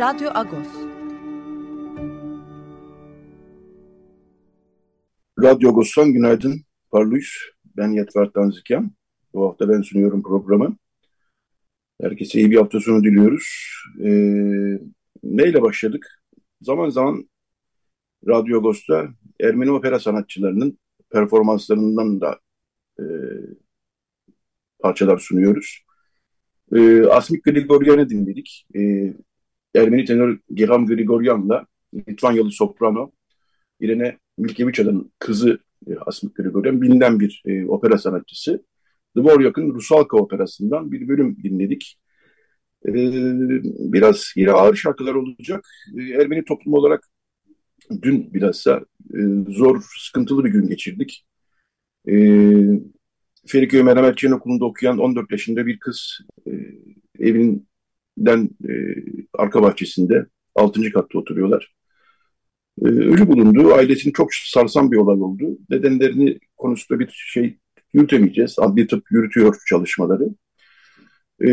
Radyo Agos. Radyo Agos'tan günaydın. Parlıyız. Ben Yetver Tanziken. Bu hafta ben sunuyorum programı. Herkese iyi bir hafta sonu diliyoruz. Ee, neyle başladık? Zaman zaman Radyo Agos'ta Ermeni opera sanatçılarının performanslarından da e, parçalar sunuyoruz. E, Asmik Grigoryan'ı dinledik. E, Ermeni tenor Geram Grigoryan'la Litvanyalı soprano Irene Milkeviça'nın kızı e, Asmik Grigoryan bilinen bir e, opera sanatçısı. Dvorak'ın Rusalka operasından bir bölüm dinledik. E, biraz yine ağır şarkılar olacak. E, Ermeni toplum olarak dün bilhassa e, zor, sıkıntılı bir gün geçirdik. E, Feriköy Merhametçiyen Okulu'nda okuyan 14 yaşında bir kız e, evin den e, arka bahçesinde 6. katta oturuyorlar. E, ölü bulundu. Ailesini çok sarsan bir olay oldu. Nedenlerini konusunda bir şey yürütemeyeceğiz. Adli tıp yürütüyor çalışmaları. E,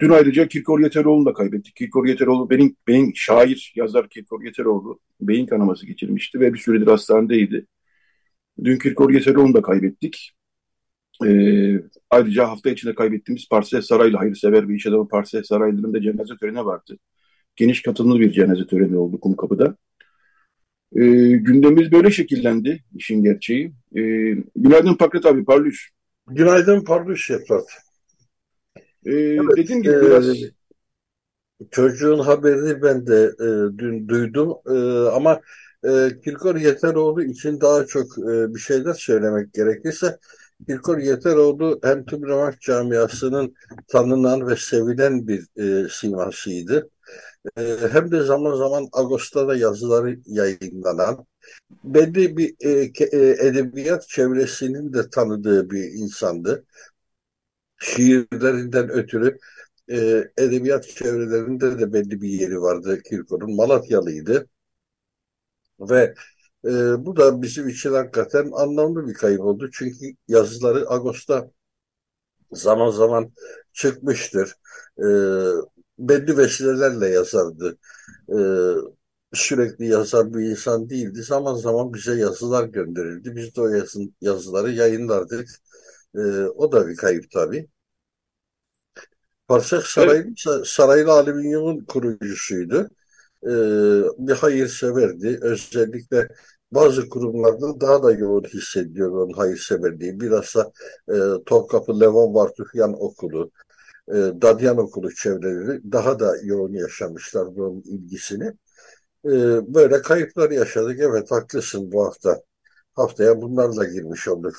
dün ayrıca Kirkor Yeteroğlu'nu da kaybettik. Kirkor Yeteroğlu benim, benim şair, yazar Kirkor Yeteroğlu beyin kanaması geçirmişti ve bir süredir hastanedeydi. Dün Kirkor Yeteroğlu'nu da kaybettik. E, ayrıca hafta içinde kaybettiğimiz Parsel Saraylı hayırsever bir iş adamı Parsel Saraylı'nın da cenaze töreni vardı. Geniş katılımlı bir cenaze töreni oldu Kumkapı'da. E, gündemimiz böyle şekillendi işin gerçeği. E, günaydın Pakrat abi, parlıyız. Günaydın parlıyız Şefkat. E, evet, dediğim gibi e, biraz... Çocuğun haberini ben de e, dün duydum e, ama e, Kirkor Yeteroğlu için daha çok e, bir şeyler söylemek gerekirse İlkor Yeteroğlu hem tüm Remak camiasının tanınan ve sevilen bir e, simasıydı. E, hem de zaman zaman Ağustos'ta yazıları yayınlanan, belli bir e, e, edebiyat çevresinin de tanıdığı bir insandı. Şiirlerinden ötürü e, edebiyat çevrelerinde de belli bir yeri vardı Kirkor'un. Malatyalıydı. Ve e, bu da bizim için hakikaten anlamlı bir kayıp oldu. Çünkü yazıları Ağustos'ta zaman zaman çıkmıştır. E, belli vesilelerle yazardı. E, sürekli yazan bir insan değildi. Zaman zaman bize yazılar gönderirdi. Biz de o yazın, yazıları yayınlardık. E, o da bir kayıp tabii. Parsek Saraylı, evet. Saraylı Alüminyum'un kurucusuydu. Ee, bir hayırseverdi. Özellikle bazı kurumlarda daha da yoğun hissediyor onun hayırseverliği. Bilhassa e, Topkapı Levan Vartuhyan Okulu, e, Dadyan Okulu çevreleri daha da yoğun yaşamışlar bunun ilgisini. E, böyle kayıplar yaşadık. Evet haklısın bu hafta. Haftaya bunlarla girmiş olduk.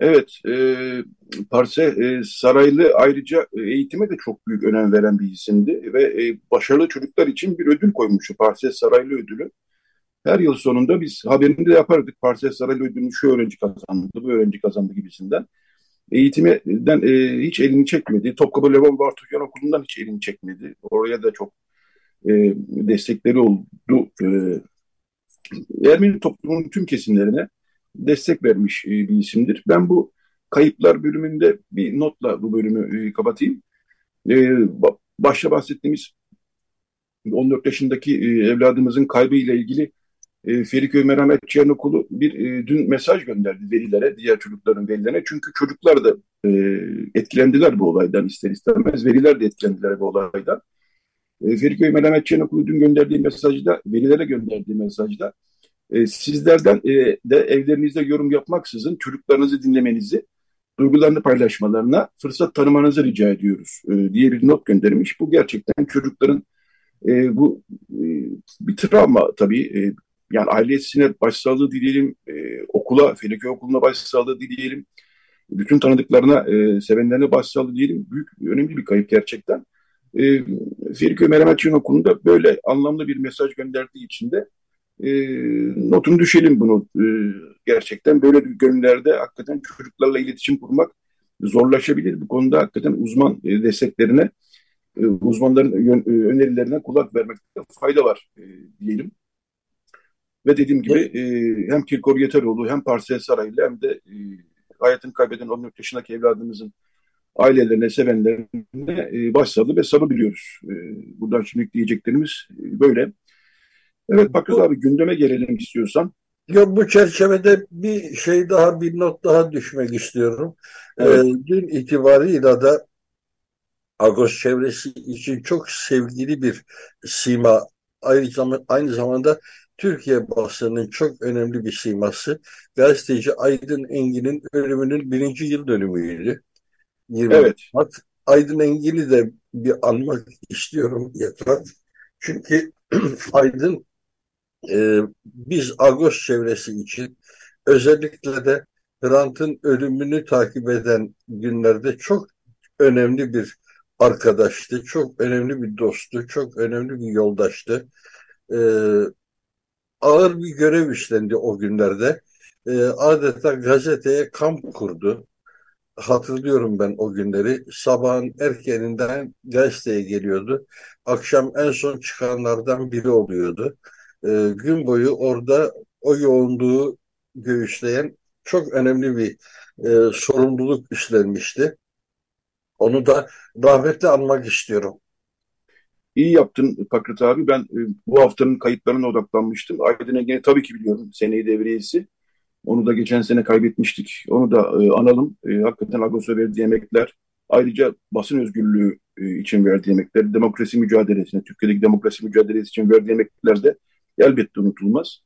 Evet, e, Parse e, Saraylı ayrıca e, eğitime de çok büyük önem veren bir isimdi ve e, başarılı çocuklar için bir ödül koymuştu Parse Saraylı ödülü. Her yıl sonunda biz haberini de yapardık. Parsel Saraylı ödülünü şu öğrenci kazandı, bu öğrenci kazandı gibisinden. Eğitimden e, hiç elini çekmedi. Topkapı Levon Bartukyan Okulu'ndan hiç elini çekmedi. Oraya da çok e, destekleri oldu. E, Ermeni toplumunun tüm kesimlerine destek vermiş e, bir isimdir. Ben bu kayıplar bölümünde bir notla bu bölümü e, kapatayım. E, başta bahsettiğimiz 14 yaşındaki e, evladımızın kaybı ile ilgili e, Feriköy Merhamet Çiyan Okulu bir e, dün mesaj gönderdi velilere, diğer çocukların velilerine. Çünkü çocuklar da e, etkilendiler bu olaydan ister istemez. Veliler de etkilendiler bu olaydan. E, Feriköy Merhamet Çiyan Okulu dün gönderdiği mesajda, velilere gönderdiği mesajda sizlerden de evlerinizde yorum yapmaksızın çocuklarınızı dinlemenizi, duygularını paylaşmalarına fırsat tanımanızı rica ediyoruz diye bir not göndermiş. Bu gerçekten çocukların e, bu e, bir travma tabii. E, yani ailesine başsağlığı dileyelim, e, okula, Feliköy Okulu'na başsağlığı dileyelim. bütün tanıdıklarına, e, sevenlerine başsağlığı diyelim. Büyük, önemli bir kayıp gerçekten. E, Feriköy Merhametçi'nin okulunda böyle anlamlı bir mesaj gönderdiği için de e, notunu düşelim bunu. E, gerçekten böyle gönüllerde hakikaten çocuklarla iletişim kurmak zorlaşabilir. Bu konuda hakikaten uzman e, desteklerine, e, uzmanların yön, e, önerilerine kulak vermekte fayda var e, diyelim. Ve dediğim gibi e, hem Kirkor Yeteroğlu hem Parsel Saraylı hem de e, hayatını kaybeden 14 yaşındaki evladımızın ailelerine, sevenlerine e, başsağlığı ve sabır biliyoruz. E, buradan şimdi diyeceklerimiz e, böyle. Evet Bakır abi gündeme gelelim istiyorsan. Yok bu çerçevede bir şey daha, bir not daha düşmek istiyorum. Evet. Ee, dün itibarıyla da Agos çevresi için çok sevgili bir sima. Aynı, zaman, aynı zamanda Türkiye basının çok önemli bir siması. Gazeteci Aydın Engin'in ölümünün birinci yıl dönümüydü. 20 evet. Mart. Aydın Engin'i de bir anmak istiyorum yakın. Çünkü Aydın e, biz Agos çevresi için özellikle de Hrant'ın ölümünü takip eden günlerde çok önemli bir arkadaştı, çok önemli bir dosttu, çok önemli bir yoldaştı. E, ağır bir görev üstlendi o günlerde. E, adeta gazeteye kamp kurdu. Hatırlıyorum ben o günleri. Sabahın erkeninden gazeteye geliyordu. Akşam en son çıkanlardan biri oluyordu. E, gün boyu orada o yoğunluğu göğüsleyen çok önemli bir e, sorumluluk üstlenmişti. Onu da rahmetle anmak istiyorum. İyi yaptın Pakrat abi. Ben e, bu haftanın kayıtlarına odaklanmıştım. Aydın Ege'ni tabii ki biliyorum. Seneyi devriyesi. Onu da geçen sene kaybetmiştik. Onu da e, analım. E, hakikaten Agos'a verdiği emekler. Ayrıca basın özgürlüğü e, için verdiği emekler, demokrasi mücadelesine, Türkiye'deki demokrasi mücadelesi için verdiği emekler de elbette unutulmaz.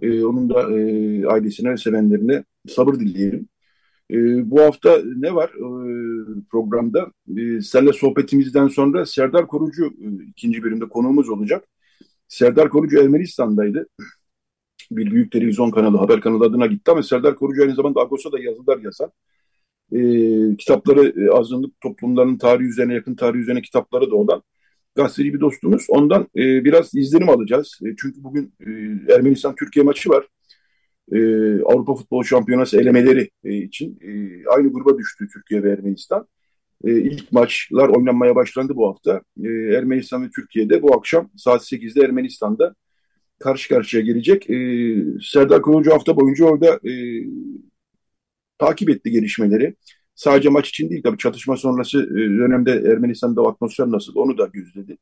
E, onun da e, ailesine ve sevenlerine sabır dileyelim. E, bu hafta ne var e, programda? E, seninle sohbetimizden sonra Serdar Korucu e, ikinci bölümde konuğumuz olacak. Serdar Korucu Ermenistan'daydı. Bir büyük televizyon kanalı, haber kanalı adına gitti ama Serdar Korucu aynı zamanda Agos'a da yazılar yazan. E, kitapları e, azınlık toplumlarının tarihi üzerine, yakın tarihi üzerine kitapları da olan gazeteci bir dostumuz. Ondan e, biraz izlenim alacağız. E, çünkü bugün e, Ermenistan-Türkiye maçı var e, Avrupa Futbol Şampiyonası elemeleri e, için e, aynı gruba düştü Türkiye ve Ermenistan. E, ilk maçlar oynanmaya başlandı bu hafta. E, Ermenistan ve Türkiye'de bu akşam saat 8'de Ermenistan'da karşı karşıya gelecek. E, Serdar Kılıncı hafta boyunca orada e, takip etti gelişmeleri. Sadece maç için değil tabii çatışma sonrası e, dönemde Ermenistan'da atmosfer nasıl onu da gözledi.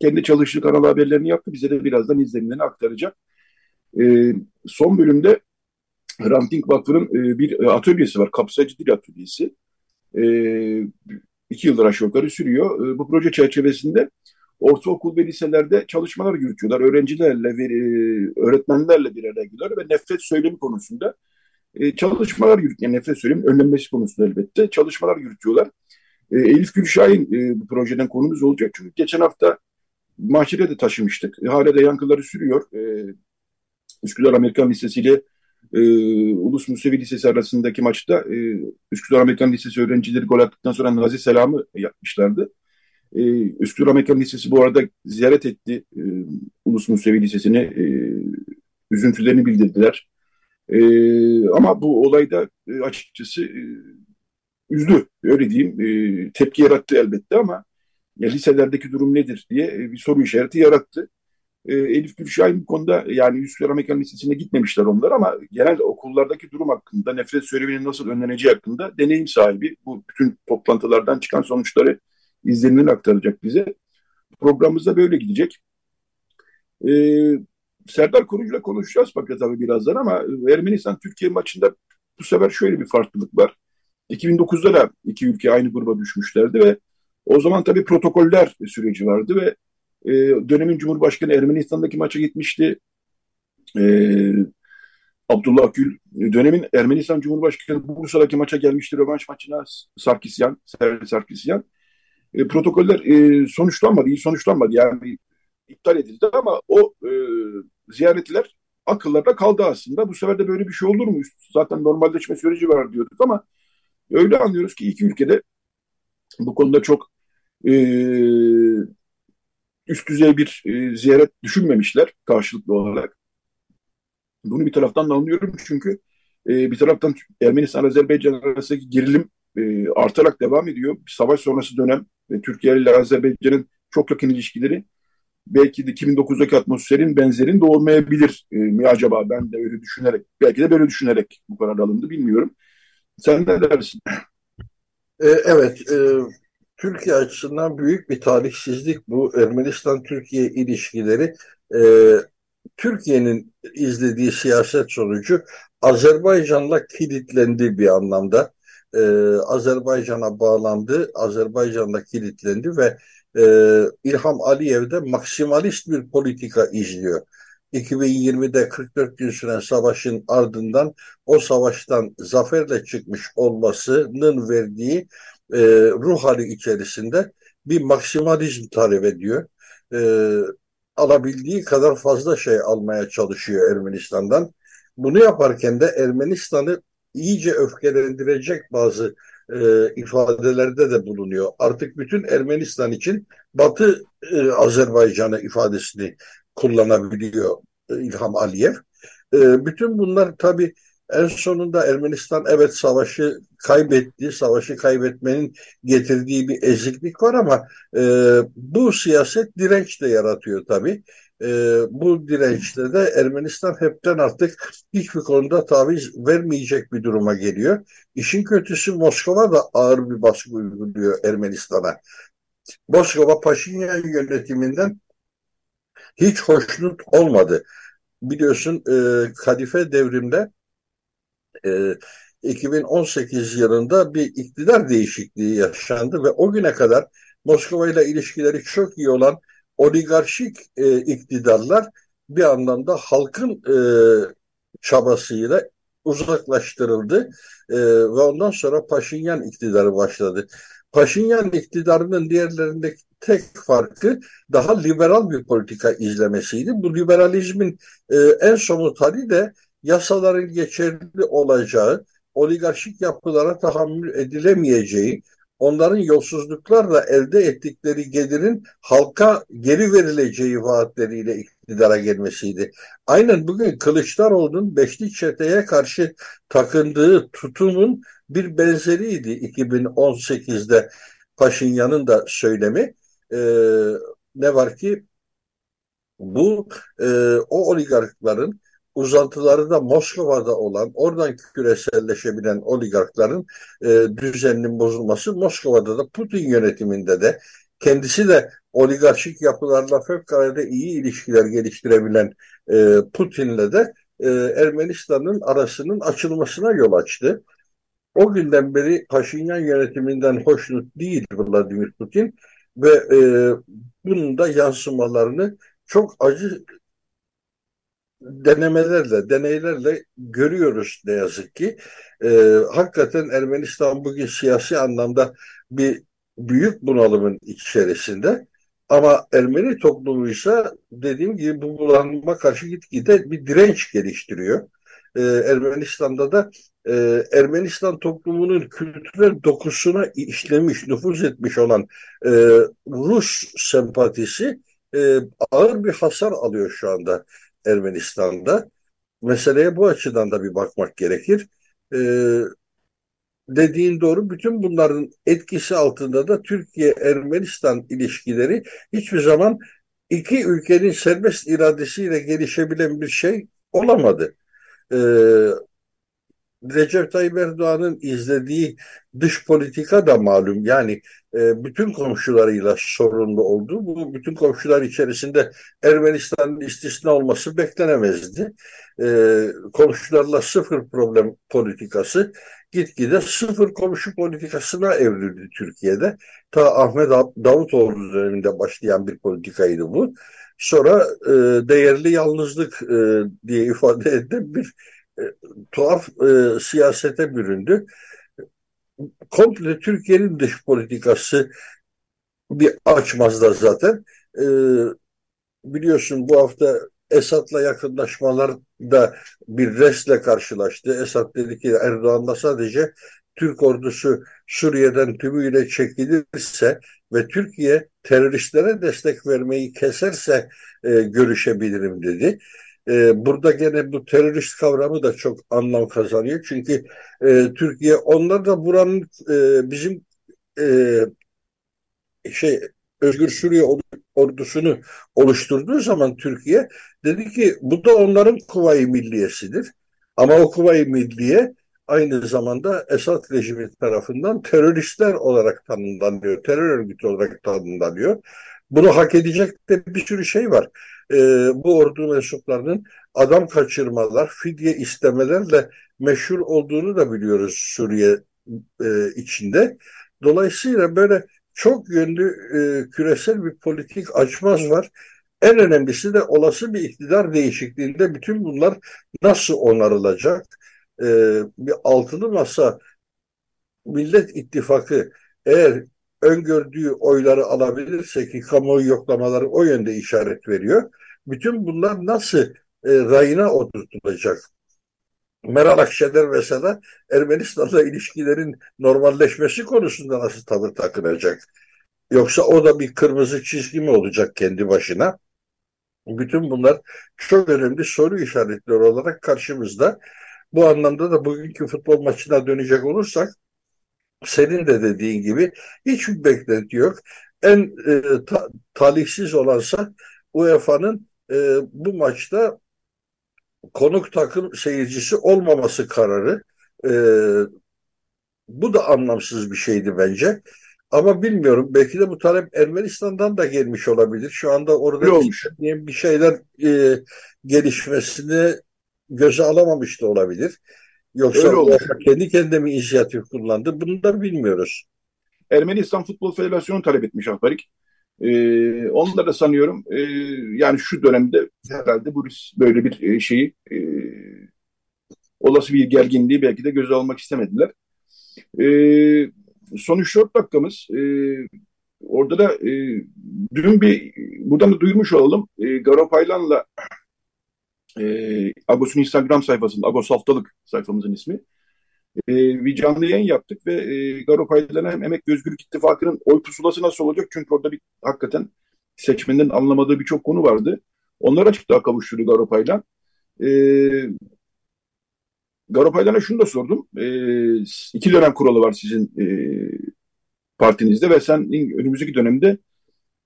Kendi çalıştığı kanal haberlerini yaptı. Bize de birazdan izlenimlerini aktaracak. E, son bölümde Ranting Vakfı'nın e, bir atölyesi var. Kapsayıcı dil atölyesi. E, iki yıldır aşağı yukarı sürüyor. E, bu proje çerçevesinde ortaokul ve liselerde çalışmalar yürütüyorlar. Öğrencilerle ve e, öğretmenlerle bir araya geliyorlar ve nefret söylemi konusunda e, çalışmalar yürütüyor. nefret söylemi önlenmesi konusunda elbette çalışmalar yürütüyorlar. E, Elif Gülşahin e, bu projeden konumuz olacak. Çünkü geçen hafta mahkede de taşımıştık. Hala da yankıları sürüyor. E, Üsküdar Amerikan Lisesi ile e, Ulus Musevi Lisesi arasındaki maçta e, Üsküdar Amerikan Lisesi öğrencileri gol attıktan sonra nazi selamı yapmışlardı. E, Üsküdar Amerikan Lisesi bu arada ziyaret etti e, Ulus Musevi Lisesi'ne. E, üzüntülerini bildirdiler. E, ama bu olayda e, açıkçası e, üzdü, öyle diyeyim. E, tepki yarattı elbette ama ya, liselerdeki durum nedir diye e, bir soru işareti yarattı. E, Elif Gülşahin bu konuda yani Üsküdar Amerikan Lisesi'ne gitmemişler onlar ama genel okullardaki durum hakkında, nefret söyleminin nasıl önleneceği hakkında deneyim sahibi. Bu bütün toplantılardan çıkan sonuçları izlenimini aktaracak bize. Programımız da böyle gidecek. E, Serdar Kurucu'yla konuşacağız fakat tabii birazdan ama Ermenistan-Türkiye maçında bu sefer şöyle bir farklılık var. 2009'da da iki ülke aynı gruba düşmüşlerdi ve o zaman tabii protokoller süreci vardı ve e, dönemin Cumhurbaşkanı Ermenistan'daki maça gitmişti. E, Abdullah Gül dönemin Ermenistan Cumhurbaşkanı Bursa'daki maça gelmişti rövanş maçına Sarkisyan, Sarkisyan. E, protokoller e, sonuçlanmadı, iyi sonuçlanmadı. Yani iptal edildi ama o e, ziyaretler akıllarda kaldı aslında. Bu sefer de böyle bir şey olur mu? Zaten normalleşme süreci var diyorduk ama Öyle anlıyoruz ki iki ülkede bu konuda çok e, üst düzey bir e, ziyaret düşünmemişler karşılıklı olarak. Bunu bir taraftan da anlıyorum çünkü e, bir taraftan Ermenistan-Azerbaycan arasındaki gerilim e, artarak devam ediyor. Savaş sonrası dönem ve Türkiye ile Azerbaycan'ın çok yakın ilişkileri belki de 2009'daki atmosferin benzerini doğurmayabilir e, mi acaba? Ben de öyle düşünerek, belki de böyle düşünerek bu karar alındı bilmiyorum. Sen ne dersin? E, evet, e, Türkiye açısından büyük bir tarihsizlik bu. Ermenistan-Türkiye ilişkileri e, Türkiye'nin izlediği siyaset sonucu Azerbaycan'la kilitlendi bir anlamda. E, Azerbaycan'a bağlandı, Azerbaycan'la kilitlendi ve e, İlham Aliyev de maksimalist bir politika izliyor. 2020'de 44 gün süren savaşın ardından o savaştan zaferle çıkmış olmasının verdiği e, ruh hali içerisinde bir maksimalizm talep ediyor. E, alabildiği kadar fazla şey almaya çalışıyor Ermenistan'dan. Bunu yaparken de Ermenistan'ı iyice öfkelendirecek bazı e, ifadelerde de bulunuyor. Artık bütün Ermenistan için Batı e, Azerbaycan'ı ifadesini kullanabiliyor e, İlham Aliyev. E, bütün bunlar tabii en sonunda Ermenistan evet savaşı kaybetti. Savaşı kaybetmenin getirdiği bir eziklik var ama e, bu siyaset direnç de yaratıyor tabii. E, bu dirençte de Ermenistan hepten artık hiçbir konuda taviz vermeyecek bir duruma geliyor. İşin kötüsü Moskova da ağır bir baskı uyguluyor Ermenistan'a. Moskova Paşinyan yönetiminden hiç hoşnut olmadı. Biliyorsun e, kadife devrimde e, 2018 yılında bir iktidar değişikliği yaşandı ve o güne kadar Moskova ile ilişkileri çok iyi olan oligarşik e, iktidarlar bir anlamda halkın e, çabasıyla uzaklaştırıldı e, ve ondan sonra Paşinyan iktidarı başladı. Paşinyan iktidarının diğerlerindeki tek farkı daha liberal bir politika izlemesiydi. Bu liberalizmin e, en somut hali de yasaların geçerli olacağı, oligarşik yapılara tahammül edilemeyeceği, onların yolsuzluklarla elde ettikleri gelirin halka geri verileceği vaatleriyle iktidara gelmesiydi. Aynen bugün Kılıçdaroğlu'nun Beşli Çete'ye karşı takındığı tutumun bir benzeriydi 2018'de Paşinyan'ın da söylemi. Ee, ne var ki bu e, o oligarkların uzantıları da Moskova'da olan, oradan küreselleşebilen oligarkların e, düzeninin bozulması Moskova'da da Putin yönetiminde de kendisi de oligarşik yapılarla fevkalade iyi ilişkiler geliştirebilen e, Putin'le de e, Ermenistan'ın arasının açılmasına yol açtı. O günden beri Paşinyan yönetiminden hoşnut değil Vladimir Putin ve e, bunun da yansımalarını çok acı denemelerle, deneylerle görüyoruz ne yazık ki. E, hakikaten Ermenistan bugün siyasi anlamda bir büyük bunalımın içerisinde. Ama Ermeni toplumu ise dediğim gibi bu bulanıma karşı gitgide bir direnç geliştiriyor. Ee, Ermenistan'da da e, Ermenistan toplumunun kültürel dokusuna işlemiş, nüfuz etmiş olan e, Rus sempatisi e, ağır bir hasar alıyor şu anda. Ermenistan'da. Meseleye bu açıdan da bir bakmak gerekir. Ee, dediğin doğru. Bütün bunların etkisi altında da Türkiye-Ermenistan ilişkileri hiçbir zaman iki ülkenin serbest iradesiyle gelişebilen bir şey olamadı. Ee, Recep Tayyip Erdoğan'ın izlediği dış politika da malum. Yani e, bütün komşularıyla sorunlu oldu. Bu bütün komşular içerisinde Ermenistan'ın istisna olması beklenemezdi. E, komşularla sıfır problem politikası gitgide sıfır komşu politikasına evrildi Türkiye'de. Ta Ahmet Davutoğlu döneminde başlayan bir politikaydı bu. Sonra e, değerli yalnızlık e, diye ifade edilen bir e, tuhaf e, siyasete büründü. Komple Türkiye'nin dış politikası bir açmazda zaten. E, biliyorsun bu hafta Esad'la yakınlaşmalar da bir resle karşılaştı. Esad dedi ki Erdoğan'la sadece Türk ordusu Suriye'den tümüyle çekilirse ve Türkiye teröristlere destek vermeyi keserse e, görüşebilirim dedi. E, burada gene bu terörist kavramı da çok anlam kazanıyor. Çünkü e, Türkiye onlar da buranın e, bizim e, şey Özgür Suriye ordusunu oluşturduğu zaman Türkiye dedi ki bu da onların Kuvayi Milliyesidir. Ama o Kuvayi Milliye aynı zamanda Esad rejimi tarafından teröristler olarak tanımlanıyor, terör örgütü olarak tanımlanıyor. Bunu hak edecek de bir sürü şey var. Ee, bu ordu mensuplarının adam kaçırmalar, fidye istemelerle meşhur olduğunu da biliyoruz Suriye e, içinde. Dolayısıyla böyle çok yönlü e, küresel bir politik açmaz var. En önemlisi de olası bir iktidar değişikliğinde bütün bunlar nasıl onarılacak? E, bir altılı masa Millet İttifakı eğer öngördüğü oyları alabilirse ki kamuoyu yoklamaları o yönde işaret veriyor. Bütün bunlar nasıl e, rayına oturtulacak? Meral Akşener mesela Ermenistan'la ilişkilerin normalleşmesi konusunda nasıl tavır takınacak? Yoksa o da bir kırmızı çizgi mi olacak kendi başına? Bütün bunlar çok önemli soru işaretleri olarak karşımızda. Bu anlamda da bugünkü futbol maçına dönecek olursak senin de dediğin gibi hiçbir beklenti yok. En e, ta, talihsiz olansa UEFA'nın e, bu maçta konuk takım seyircisi olmaması kararı. E, bu da anlamsız bir şeydi bence. Ama bilmiyorum belki de bu talep Ermenistan'dan da gelmiş olabilir. Şu anda orada bir şeyler e, gelişmesini göze alamamış da olabilir. Yoksa kendi kendine mi inisiyatif kullandı da bilmiyoruz. Ermenistan Futbol Federasyonu talep etmiş Ahbarik. Ee, onlar da sanıyorum e, yani şu dönemde herhalde bu böyle bir e, şeyi e, olası bir gerginliği belki de göze almak istemediler. E, son 3-4 dakikamız e, orada da e, dün bir buradan da duyurmuş olalım e, Garo Paylan'la e, Agos'un Instagram sayfasında Agos Haftalık sayfamızın ismi e, bir canlı yayın yaptık ve e, Garo hem Emek Özgürlük İttifakı'nın oy pusulası nasıl olacak? Çünkü orada bir hakikaten seçmenin anlamadığı birçok konu vardı. Onlara açıklığa kavuşturdu Garo Paylan. E, Garo Paylan'a şunu da sordum. E, iki dönem kuralı var sizin e, partinizde ve sen önümüzdeki dönemde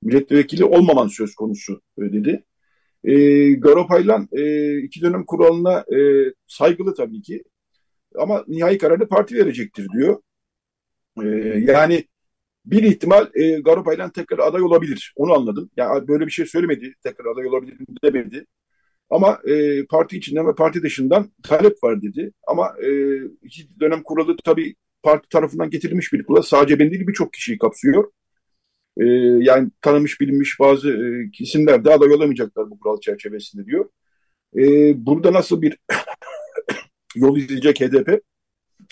milletvekili olmaman söz konusu e, dedi. E, Garo Paylan e, iki dönem kuralına e, saygılı tabii ki ama nihai kararı parti verecektir diyor. E, yani bir ihtimal e, Garo Paylan tekrar aday olabilir. Onu anladım. Yani böyle bir şey söylemedi. Tekrar aday olabilir demedi. Ama e, parti içinden ve parti dışından talep var dedi. Ama e, iki dönem kuralı tabii parti tarafından getirilmiş bir kural. Sadece ben değil birçok kişiyi kapsıyor. E, yani tanımış bilinmiş bazı e, isimler de aday olamayacaklar bu kural çerçevesinde diyor. E, burada nasıl bir yol izleyecek HDP?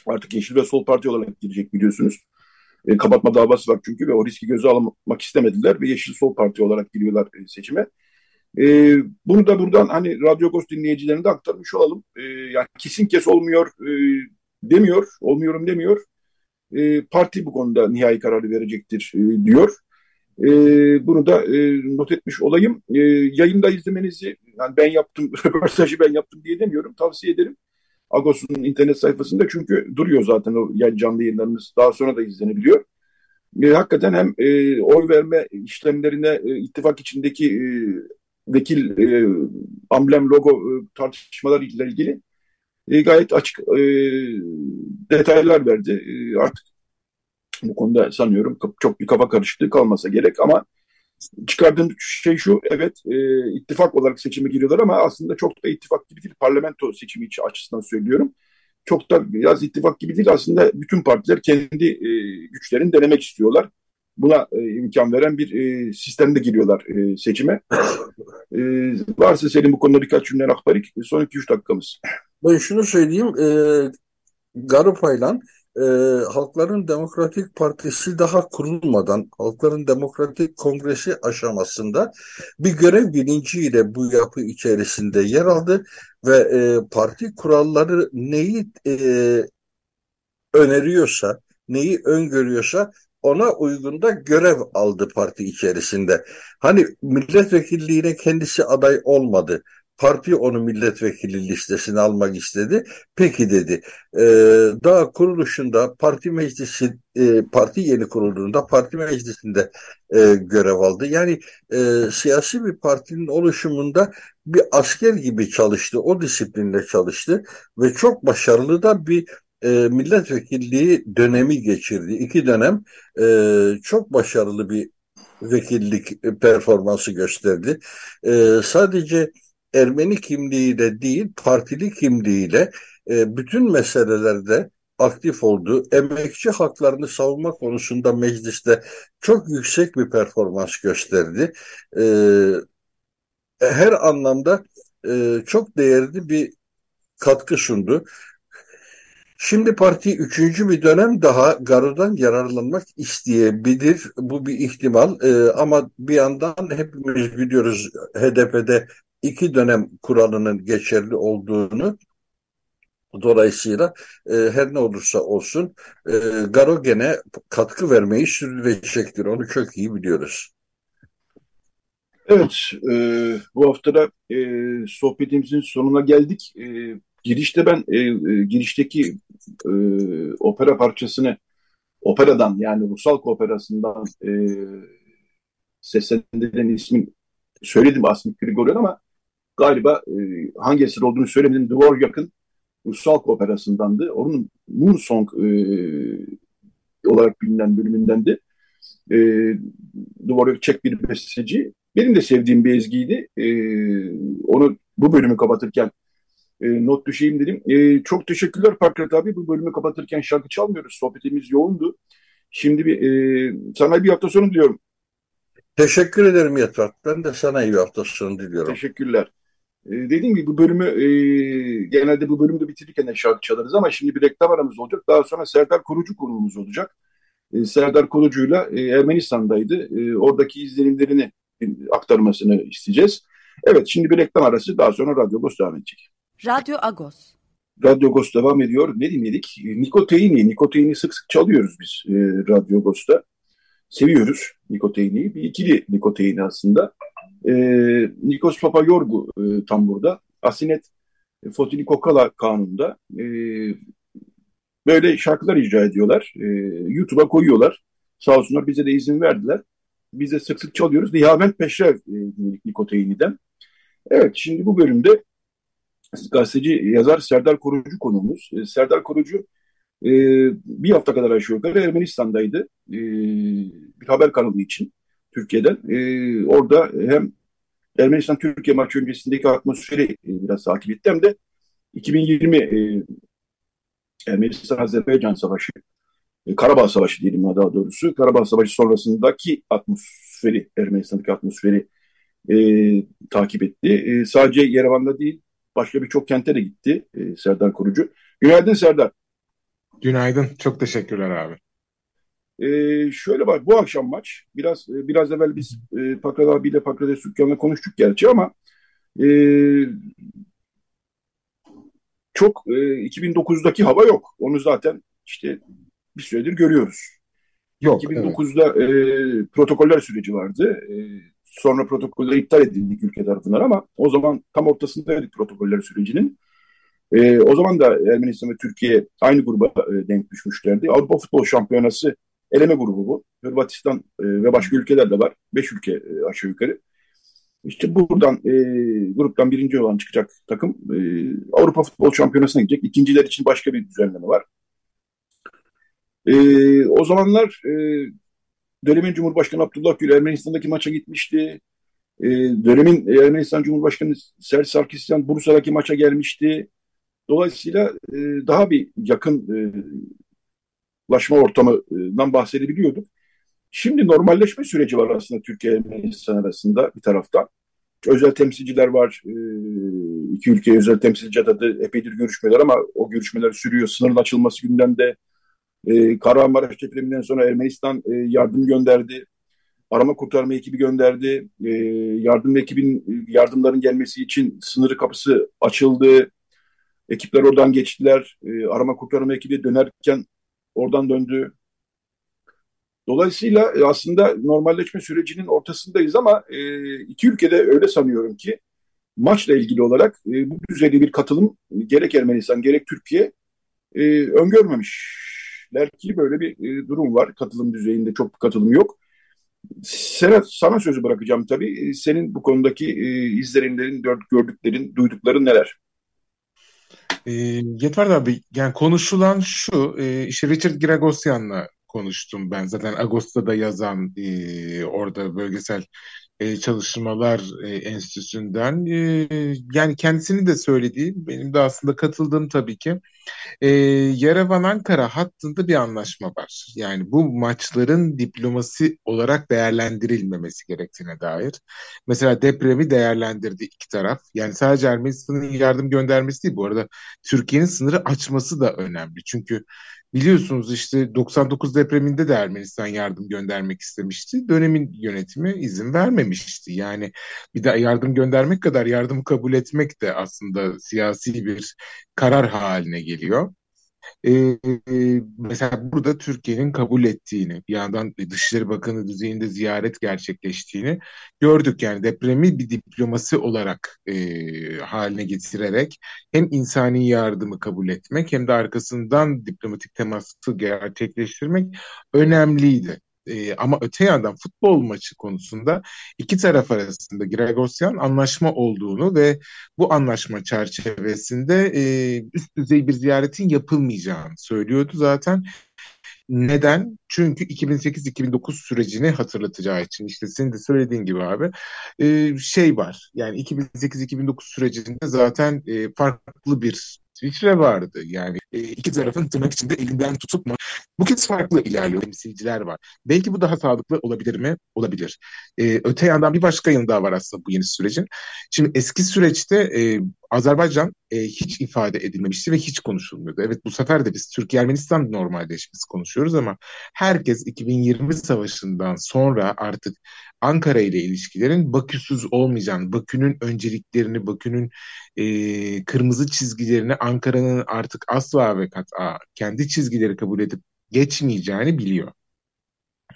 Artık Yeşil ve Sol Parti olarak girecek biliyorsunuz. E, kapatma davası var çünkü ve o riski göze almak istemediler ve Yeşil Sol Parti olarak giriyorlar e, seçime. E, bunu da buradan hani Radyo Ghost dinleyicilerine de aktarmış olalım. E, yani kesin kes olmuyor e, demiyor, olmuyorum demiyor. E, parti bu konuda nihai kararı verecektir e, diyor. E, bunu da e, not etmiş olayım. E, yayında izlemenizi, yani ben yaptım, röportajı ben yaptım diye demiyorum. Tavsiye ederim. Agos'un internet sayfasında çünkü duruyor zaten o canlı yayınlarımız daha sonra da izlenebiliyor. E, hakikaten hem e, oy verme işlemlerine e, ittifak içindeki e, vekil e, amblem logo e, tartışmaları ile ilgili e, gayet açık e, detaylar verdi. E, artık bu konuda sanıyorum çok bir kafa karışıklığı kalmasa gerek ama çıkardığım şey şu, evet e, ittifak olarak seçime giriyorlar ama aslında çok da ittifak gibi değil, parlamento seçimi için açısından söylüyorum. Çok da biraz ittifak gibi değil, aslında bütün partiler kendi e, güçlerini denemek istiyorlar buna e, imkan veren bir e, sistemde giriyorlar e, seçime. E, varsa senin bu konuda birkaç cümle akbarik. Son 2-3 dakikamız. Ben şunu söyleyeyim. E, Garupaylan e, Halkların Demokratik Partisi daha kurulmadan Halkların Demokratik Kongresi aşamasında bir görev bilinciyle bu yapı içerisinde yer aldı ve e, parti kuralları neyi e, öneriyorsa, neyi öngörüyorsa ona uygun da görev aldı parti içerisinde. Hani milletvekilliğine kendisi aday olmadı. Parti onu milletvekili listesine almak istedi. Peki dedi. Ee, daha kuruluşunda parti meclisi e, parti yeni kurulduğunda parti meclisinde e, görev aldı. Yani e, siyasi bir partinin oluşumunda bir asker gibi çalıştı. O disiplinle çalıştı ve çok başarılı da bir e, milletvekilliği dönemi geçirdi. İki dönem e, çok başarılı bir vekillik performansı gösterdi. E, sadece Ermeni kimliğiyle değil, partili kimliğiyle e, bütün meselelerde aktif oldu. Emekçi haklarını savunma konusunda mecliste çok yüksek bir performans gösterdi. E, her anlamda e, çok değerli bir katkı sundu. Şimdi parti üçüncü bir dönem daha Garo'dan yararlanmak isteyebilir. Bu bir ihtimal ee, ama bir yandan hepimiz biliyoruz HDP'de iki dönem kuralının geçerli olduğunu. Dolayısıyla e, her ne olursa olsun e, Garo gene katkı vermeyi sürdürecektir. Onu çok iyi biliyoruz. Evet, e, bu haftada e, sohbetimizin sonuna geldik. E, girişte ben e, e, girişteki e, opera parçasını operadan yani Rusalk operasından e, seslendirilen ismin söyledim Asmik Grigoryan ama galiba e, hangi eser olduğunu söylemedim. Dvorak'ın Rusalk operasındandı. Onun Moon Song e, olarak bilinen bölümündendi. E, Dvorak Çek bir besteci. Benim de sevdiğim bir ezgiydi. E, onu bu bölümü kapatırken e, not düşeyim dedim. E, çok teşekkürler Pakrat abi. Bu bölümü kapatırken şarkı çalmıyoruz. Sohbetimiz yoğundu. Şimdi bir, e, sana bir hafta sonu diliyorum. Teşekkür ederim Yatrak. Ben de sana iyi hafta sonu diliyorum. Teşekkürler. E, dediğim gibi bu bölümü e, genelde bu bölümü de bitirirken de şarkı çalarız ama şimdi bir reklam aramız olacak. Daha sonra Serdar Korucu konuğumuz olacak. E, Serdar Korucu'yla e, Ermenistan'daydı. E, oradaki izlenimlerini aktarmasını isteyeceğiz. Evet şimdi bir reklam arası daha sonra Radyo Agos devam edecek. Radyo Agos. Radyo Agos devam ediyor. Ne dinledik? Nikoteini. Nikoteini sık sık çalıyoruz biz e, Radyo Agos'ta. Seviyoruz Nikoteini'yi. Bir ikili Nikoteini aslında. E, Nikos Papayorgu e, tam burada. Asinet e, Fotini Kokala kanunda e, böyle şarkılar icra ediyorlar. E, YouTube'a koyuyorlar. Sağ olsunlar bize de izin verdiler. Biz de sık sık çalıyoruz. Nihavent Peşrev e, Nikoteini'den. Evet şimdi bu bölümde gazeteci yazar Serdar Korucu konuğumuz. E, Serdar Korucu e, bir hafta kadar aşağı Ermenistan'daydı. E, bir haber kanalı için Türkiye'den. E, orada hem Ermenistan-Türkiye maçı öncesindeki atmosferi e, biraz takip etti hem de 2020 e, Ermenistan-Azerbaycan Savaşı, e, Karabağ Savaşı diyelim daha doğrusu. Karabağ Savaşı sonrasındaki atmosferi, Ermenistan'daki atmosferi e, takip etti. E, sadece Yerevan'da değil, başka birçok kente de gitti e, Serdar Kurucu. Günaydın Serdar. Günaydın. Çok teşekkürler abi. Ee, şöyle bak bu akşam maç biraz e, biraz evvel biz e, Pakrad abiyle Pakrad Sükkan'la konuştuk gerçi ama e, çok e, 2009'daki hava yok. Onu zaten işte bir süredir görüyoruz. Yok. 2009'da evet. e, protokoller süreci vardı. E, sonra protokoller iptal edildi ülke tarafından ama o zaman tam ortasındaydık protokoller sürecinin. E, o zaman da Ermenistan ve Türkiye aynı gruba e, denk düşmüşlerdi. Avrupa Futbol Şampiyonası eleme grubu bu. Hırvatistan e, ve başka ülkeler de var. Beş ülke e, aşağı yukarı. İşte buradan e, gruptan birinci olan çıkacak takım e, Avrupa Futbol Şampiyonası'na gidecek. İkinciler için başka bir düzenleme var. E, o zamanlar e, dönemin Cumhurbaşkanı Abdullah Gül Ermenistan'daki maça gitmişti. E, dönemin Ermenistan Cumhurbaşkanı Serç Sarkisyan Bursa'daki maça gelmişti. Dolayısıyla e, daha bir yakın e, laşma ortamından bahsedebiliyorduk. Şimdi normalleşme süreci var aslında Türkiye Ermenistan arasında bir taraftan. Özel temsilciler var. E, iki ülkeye özel temsilci atadı. Epeydir görüşmeler ama o görüşmeler sürüyor. Sınırın açılması gündemde. E, Kahramanmaraş depreminden sonra Ermenistan e, yardım gönderdi. Arama kurtarma ekibi gönderdi. E, yardım ekibin yardımların gelmesi için sınırı kapısı açıldı. Ekipler oradan geçtiler. arama kurtarma ekibi dönerken Oradan döndü. Dolayısıyla e, aslında normalleşme sürecinin ortasındayız ama e, iki ülkede öyle sanıyorum ki maçla ilgili olarak e, bu düzeyde bir katılım gerek Ermenistan gerek Türkiye e, öngörmemişler ki böyle bir e, durum var. Katılım düzeyinde çok katılım yok. Serhat sana sözü bırakacağım tabii. E, senin bu konudaki e, izlenimlerin, gördüklerin, duydukların neler? E, Yetver abi yani konuşulan şu e, işte Richard Gregosyan'la konuştum ben. Zaten Ağustos'ta yazan e, orada bölgesel e, çalışmalar e, enstitüsünden e, yani kendisini de söylediği benim de aslında katıldığım tabii ki e, Yerevan-Ankara hattında bir anlaşma var. Yani bu maçların diplomasi olarak değerlendirilmemesi gerektiğine dair. Mesela depremi değerlendirdi iki taraf. Yani sadece Ermenistan'ın yardım göndermesi değil bu arada Türkiye'nin sınırı açması da önemli. Çünkü Biliyorsunuz işte 99 depreminde de Ermenistan yardım göndermek istemişti. Dönemin yönetimi izin vermemişti. Yani bir de yardım göndermek kadar yardımı kabul etmek de aslında siyasi bir karar haline geliyor e, mesela burada Türkiye'nin kabul ettiğini, bir yandan Dışişleri Bakanı düzeyinde ziyaret gerçekleştiğini gördük. Yani depremi bir diplomasi olarak e, haline getirerek hem insani yardımı kabul etmek hem de arkasından diplomatik teması gerçekleştirmek önemliydi. E, ama öte yandan futbol maçı konusunda iki taraf arasında Gregosyan anlaşma olduğunu ve bu anlaşma çerçevesinde e, üst düzey bir ziyaretin yapılmayacağını söylüyordu zaten. Neden? Çünkü 2008-2009 sürecini hatırlatacağı için işte senin de söylediğin gibi abi e, şey var. Yani 2008-2009 sürecinde zaten e, farklı bir İsviçre vardı. Yani e, iki tarafın tırnak içinde elinden tutup mu? Bu kez farklı ilerliyor temsilciler var. Belki bu daha sağlıklı olabilir mi? Olabilir. E, öte yandan bir başka yanı daha var aslında bu yeni sürecin. Şimdi eski süreçte e, Azerbaycan e, hiç ifade edilmemişti ve hiç konuşulmuyordu. Evet bu sefer de biz Türkiye-Ermenistan normalleşmesi konuşuyoruz ama herkes 2020 savaşından sonra artık Ankara ile ilişkilerin Baküsüz olmayacağını, Bakü'nün önceliklerini, Bakü'nün e, kırmızı çizgilerini Ankara'nın artık asla ve kat'a kendi çizgileri kabul edip geçmeyeceğini biliyor.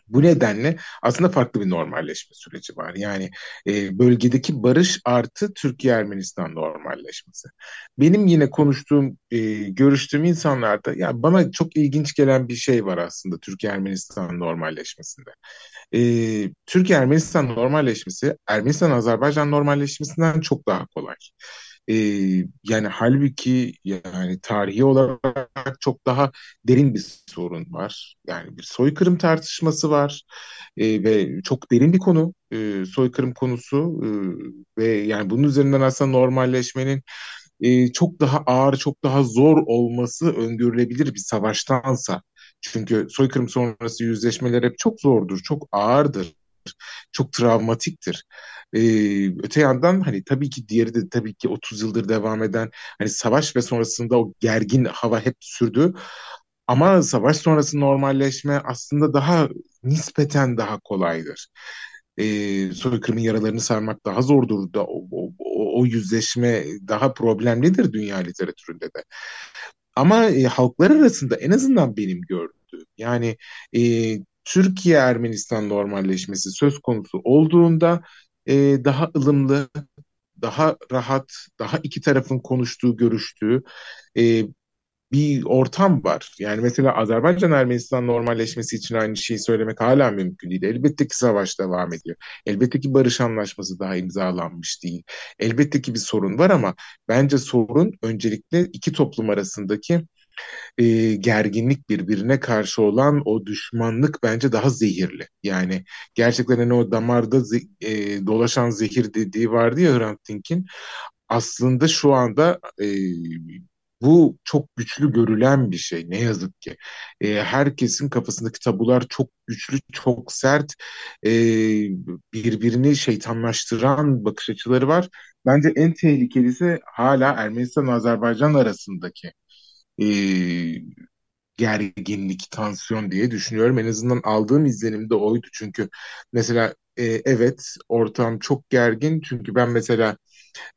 Bu nedenle aslında farklı bir normalleşme süreci var. Yani e, bölgedeki barış artı Türkiye-Ermenistan normalleşmesi. Benim yine konuştuğum, e, görüştüğüm insanlarda ya bana çok ilginç gelen bir şey var aslında Türkiye-Ermenistan normalleşmesinde. E, Türkiye-Ermenistan normalleşmesi Ermenistan-Azerbaycan normalleşmesinden çok daha kolay. E, yani halbuki yani tarihi olarak çok daha derin bir sorun var. Yani bir soykırım tartışması var e, ve çok derin bir konu e, soykırım konusu e, ve yani bunun üzerinden aslında normalleşmenin e, çok daha ağır, çok daha zor olması öngörülebilir bir savaştansa. Çünkü soykırım sonrası yüzleşmeler hep çok zordur, çok ağırdır çok travmatiktir. Ee, öte yandan hani tabii ki diğeri de tabii ki 30 yıldır devam eden hani savaş ve sonrasında o gergin hava hep sürdü. Ama savaş sonrası normalleşme aslında daha nispeten daha kolaydır. Ee, soykırımın yaralarını sarmak daha zordur da o, o, o yüzleşme daha problemlidir dünya literatüründe de. Ama e, halklar arasında en azından benim gördüğüm yani e, Türkiye-Ermenistan normalleşmesi söz konusu olduğunda e, daha ılımlı, daha rahat, daha iki tarafın konuştuğu, görüştüğü e, bir ortam var. Yani mesela Azerbaycan-Ermenistan normalleşmesi için aynı şeyi söylemek hala mümkün değil. Elbette ki savaş devam ediyor. Elbette ki barış anlaşması daha imzalanmış değil. Elbette ki bir sorun var ama bence sorun öncelikle iki toplum arasındaki e, gerginlik birbirine karşı olan o düşmanlık bence daha zehirli. Yani gerçekten hani o damarda ze- e, dolaşan zehir dediği vardı ya Hrant Dink'in aslında şu anda e, bu çok güçlü görülen bir şey ne yazık ki. E, herkesin kafasındaki tabular çok güçlü, çok sert, e, birbirini şeytanlaştıran bakış açıları var. Bence en tehlikelisi hala Ermenistan-Azerbaycan arasındaki e, gerginlik, tansiyon diye düşünüyorum. En azından aldığım izlenim de oydu. Çünkü mesela e, evet ortam çok gergin. Çünkü ben mesela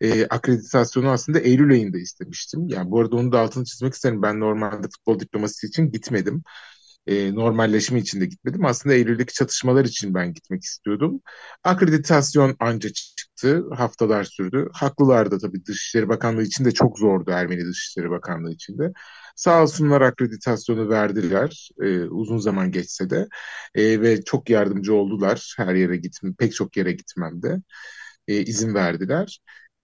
e, akreditasyonu aslında Eylül ayında istemiştim. Yani bu arada onu da altını çizmek isterim. Ben normalde futbol diploması için gitmedim e, normalleşme için de gitmedim. Aslında Eylül'deki çatışmalar için ben gitmek istiyordum. Akreditasyon anca çıktı. Haftalar sürdü. Haklılar da tabii Dışişleri Bakanlığı için de çok zordu Ermeni Dışişleri Bakanlığı için de. Sağ olsunlar akreditasyonu verdiler. E, uzun zaman geçse de. E, ve çok yardımcı oldular her yere gitmem, pek çok yere gitmemde. E, izin verdiler.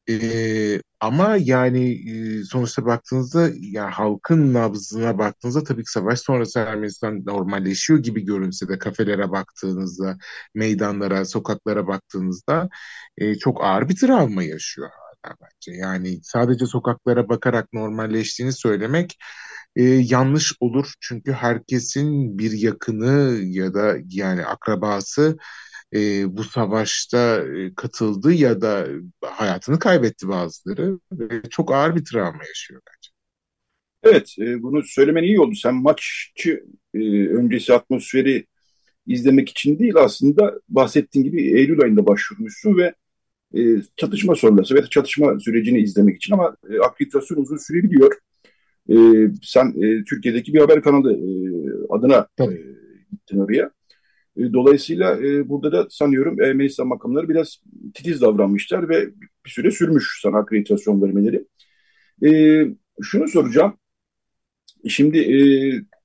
Ee, ama yani e, sonuçta baktığınızda ya halkın nabzına baktığınızda tabii ki savaş sonrası Ermenistan normalleşiyor gibi görünse de kafelere baktığınızda, meydanlara, sokaklara baktığınızda e, çok ağır bir travma yaşıyor hala bence. Yani sadece sokaklara bakarak normalleştiğini söylemek e, yanlış olur. Çünkü herkesin bir yakını ya da yani akrabası e, bu savaşta e, katıldı ya da hayatını kaybetti bazıları ve çok ağır bir travma yaşıyor bence. Evet, e, bunu söylemen iyi oldu. Sen maççı e, öncesi atmosferi izlemek için değil aslında bahsettiğin gibi Eylül ayında başvurmuşsun ve e, çatışma sonrası ve çatışma sürecini izlemek için ama e, akreditasyon uzun sürebiliyor. E, sen e, Türkiye'deki bir haber kanalı e, adına e, gittin oraya. E, dolayısıyla e, burada da sanıyorum Ermenistan makamları biraz titiz davranmışlar ve bir süre sürmüş sana akreditasyon vermeleri. E, şunu soracağım. Şimdi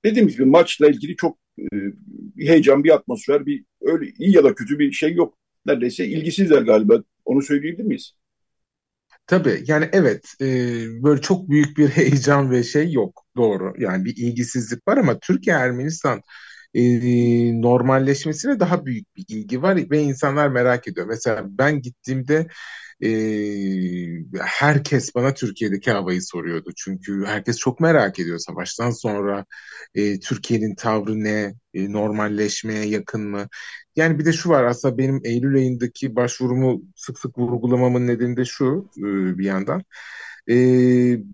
dediğimiz gibi maçla ilgili çok bir heyecan, bir atmosfer, bir öyle iyi ya da kötü bir şey yok. Neredeyse ilgisizler galiba. Onu söyleyebilir miyiz? Tabii yani evet e, böyle çok büyük bir heyecan ve şey yok doğru yani bir ilgisizlik var ama Türkiye Ermenistan e, normalleşmesine daha büyük bir ilgi var ve insanlar merak ediyor. Mesela ben gittiğimde e, herkes bana Türkiye'deki havayı soruyordu. Çünkü herkes çok merak ediyor savaştan sonra e, Türkiye'nin tavrı ne, e, normalleşmeye yakın mı? Yani bir de şu var aslında benim Eylül ayındaki başvurumu sık sık vurgulamamın nedeni de şu e, bir yandan. E,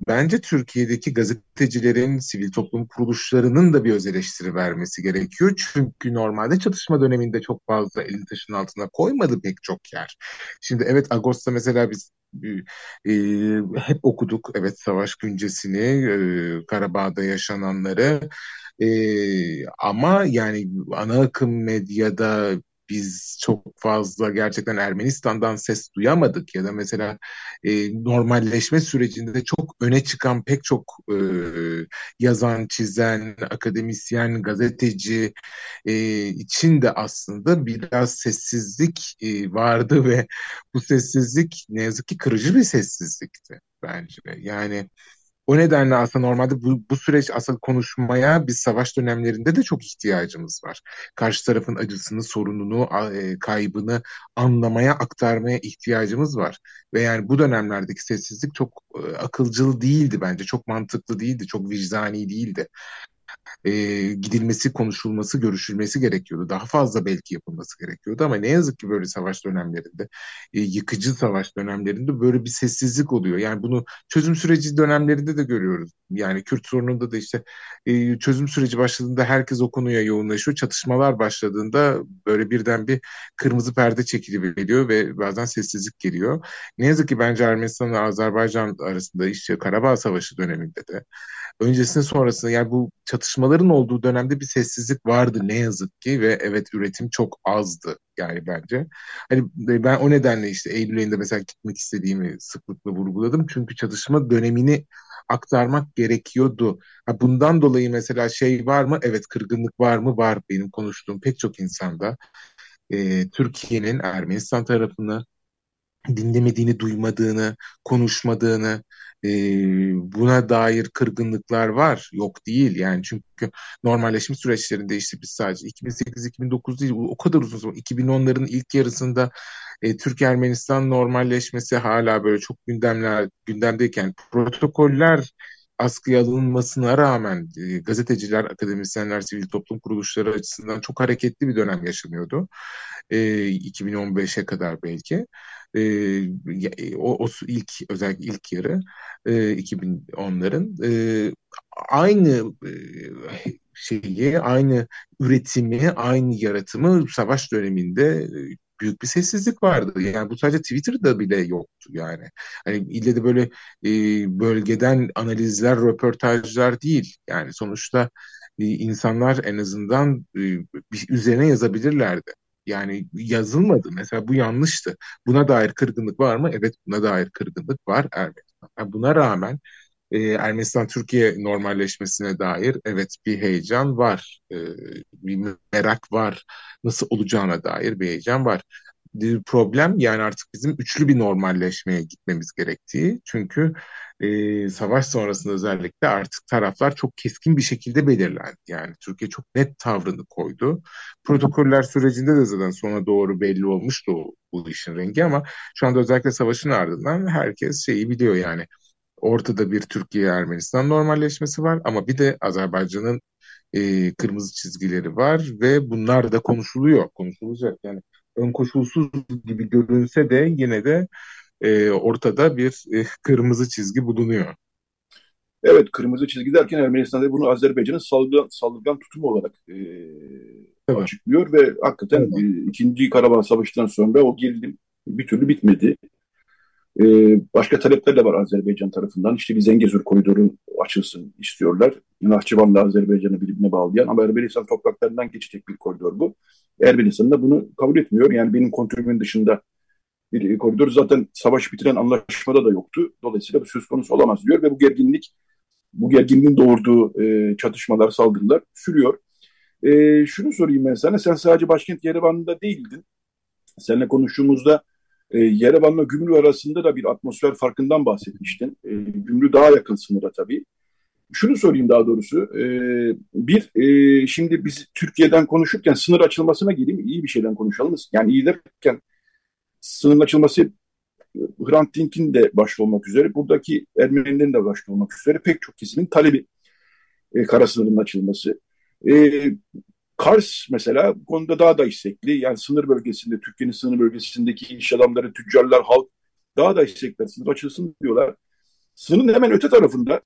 bence Türkiye'deki gazetecilerin, sivil toplum kuruluşlarının da bir öz eleştiri vermesi gerekiyor. Çünkü normalde çatışma döneminde çok fazla elini taşın altına koymadı pek çok yer. Şimdi evet Ağustos'ta mesela biz e, hep okuduk evet savaş güncesini, e, Karabağ'da yaşananları. E, ama yani ana akım medyada biz çok fazla gerçekten Ermenistan'dan ses duyamadık ya da mesela e, normalleşme sürecinde de çok öne çıkan pek çok e, yazan, çizen, akademisyen, gazeteci e, için de aslında biraz sessizlik e, vardı ve bu sessizlik ne yazık ki kırıcı bir sessizlikti bence. Yani o nedenle aslında normalde bu, bu süreç aslında konuşmaya biz savaş dönemlerinde de çok ihtiyacımız var. Karşı tarafın acısını, sorununu, e, kaybını anlamaya, aktarmaya ihtiyacımız var. Ve yani bu dönemlerdeki sessizlik çok e, akılcıl değildi bence. Çok mantıklı değildi, çok vicdani değildi e, gidilmesi, konuşulması, görüşülmesi gerekiyordu. Daha fazla belki yapılması gerekiyordu ama ne yazık ki böyle savaş dönemlerinde, e, yıkıcı savaş dönemlerinde böyle bir sessizlik oluyor. Yani bunu çözüm süreci dönemlerinde de görüyoruz. Yani Kürt sorununda da işte e, çözüm süreci başladığında herkes o konuya yoğunlaşıyor. Çatışmalar başladığında böyle birden bir kırmızı perde çekiliveriyor ve bazen sessizlik geliyor. Ne yazık ki bence Ermenistan ve Azerbaycan arasında işte Karabağ Savaşı döneminde de öncesinde sonrasında yani bu çatışmaların olduğu dönemde bir sessizlik vardı ne yazık ki ve evet üretim çok azdı yani bence. Hani e, ben o nedenle işte Eylül ayında mesela gitmek istediğimi sıklıkla vurguladım. Çünkü çatışma dönemini aktarmak gerekiyordu. Ha, bundan dolayı mesela şey var mı? Evet kırgınlık var mı? Var benim konuştuğum pek çok insanda. Ee, Türkiye'nin Ermenistan tarafını dinlemediğini, duymadığını, konuşmadığını, e, buna dair kırgınlıklar var. Yok değil yani çünkü normalleşme süreçlerinde işte biz sadece 2008-2009 değil o kadar uzun zaman 2010'ların ilk yarısında e, Türk-Ermenistan normalleşmesi hala böyle çok gündemler gündemdeyken protokoller askıya alınmasına rağmen e, gazeteciler, akademisyenler, sivil toplum kuruluşları açısından çok hareketli bir dönem yaşanıyordu. E, 2015'e kadar belki. E, e, o, o ilk özellikle ilk yarı e, 2010'ların e, aynı e, şeyi, aynı üretimi, aynı yaratımı savaş döneminde büyük bir sessizlik vardı. Yani bu sadece Twitter'da bile yoktu yani. Hani ille de böyle e, bölgeden analizler, röportajlar değil. Yani sonuçta e, insanlar en azından e, üzerine yazabilirlerdi. Yani yazılmadı. Mesela bu yanlıştı. Buna dair kırgınlık var mı? Evet buna dair kırgınlık var Ermenistan. Yani buna rağmen e, Ermenistan-Türkiye normalleşmesine dair evet bir heyecan var. E, bir merak var. Nasıl olacağına dair bir heyecan var. Bir problem yani artık bizim üçlü bir normalleşmeye gitmemiz gerektiği. Çünkü e, savaş sonrasında özellikle artık taraflar çok keskin bir şekilde belirlendi. Yani Türkiye çok net tavrını koydu. Protokoller sürecinde de zaten sona doğru belli olmuştu o, bu işin rengi ama şu anda özellikle savaşın ardından herkes şeyi biliyor yani. Ortada bir Türkiye-Ermenistan normalleşmesi var ama bir de Azerbaycan'ın e, kırmızı çizgileri var ve bunlar da konuşuluyor, konuşulacak. Yani ön koşulsuz gibi görünse de yine de e, ortada bir e, kırmızı çizgi bulunuyor. Evet, kırmızı çizgi derken Ermenistan'da bunu Azerbaycan'ın saldırgan, saldırgan tutumu olarak e, evet. açıklıyor ve hakikaten evet. e, ikinci Karabağ Savaşı'ndan sonra o gerilim bir türlü bitmedi. E, başka talepler de var Azerbaycan tarafından. İşte bir Zengezur koridoru açılsın istiyorlar. Nahçıvan'la Azerbaycan'ı birbirine bağlayan ama Ermenistan topraklarından geçecek bir koridor bu. Ermenistan da bunu kabul etmiyor. Yani benim kontrolümün dışında bir koridor zaten savaş bitiren anlaşmada da yoktu. Dolayısıyla bu söz konusu olamaz diyor ve bu gerginlik, bu gerginliğin doğurduğu e, çatışmalar, saldırılar sürüyor. E, şunu sorayım ben sana, sen sadece başkent Yerevan'da değildin. Seninle konuştuğumuzda e, Yerevan'la Gümrü arasında da bir atmosfer farkından bahsetmiştin. E, Gümrü daha yakın sınıra tabii. Şunu sorayım daha doğrusu. E, bir, e, şimdi biz Türkiye'den konuşurken sınır açılmasına geleyim. iyi bir şeyden konuşalım. Yani iyi derken sınırın açılması Hrant Dink'in de başta olmak üzere, buradaki Ermenilerin de başta olmak üzere pek çok kesimin talebi e, kara sınırının açılması. E, Kars mesela bu konuda daha da istekli. Yani sınır bölgesinde, Türkiye'nin sınır bölgesindeki iş adamları, tüccarlar, halk daha da istekler. Sınır açılsın diyorlar. Sınırın hemen öte tarafında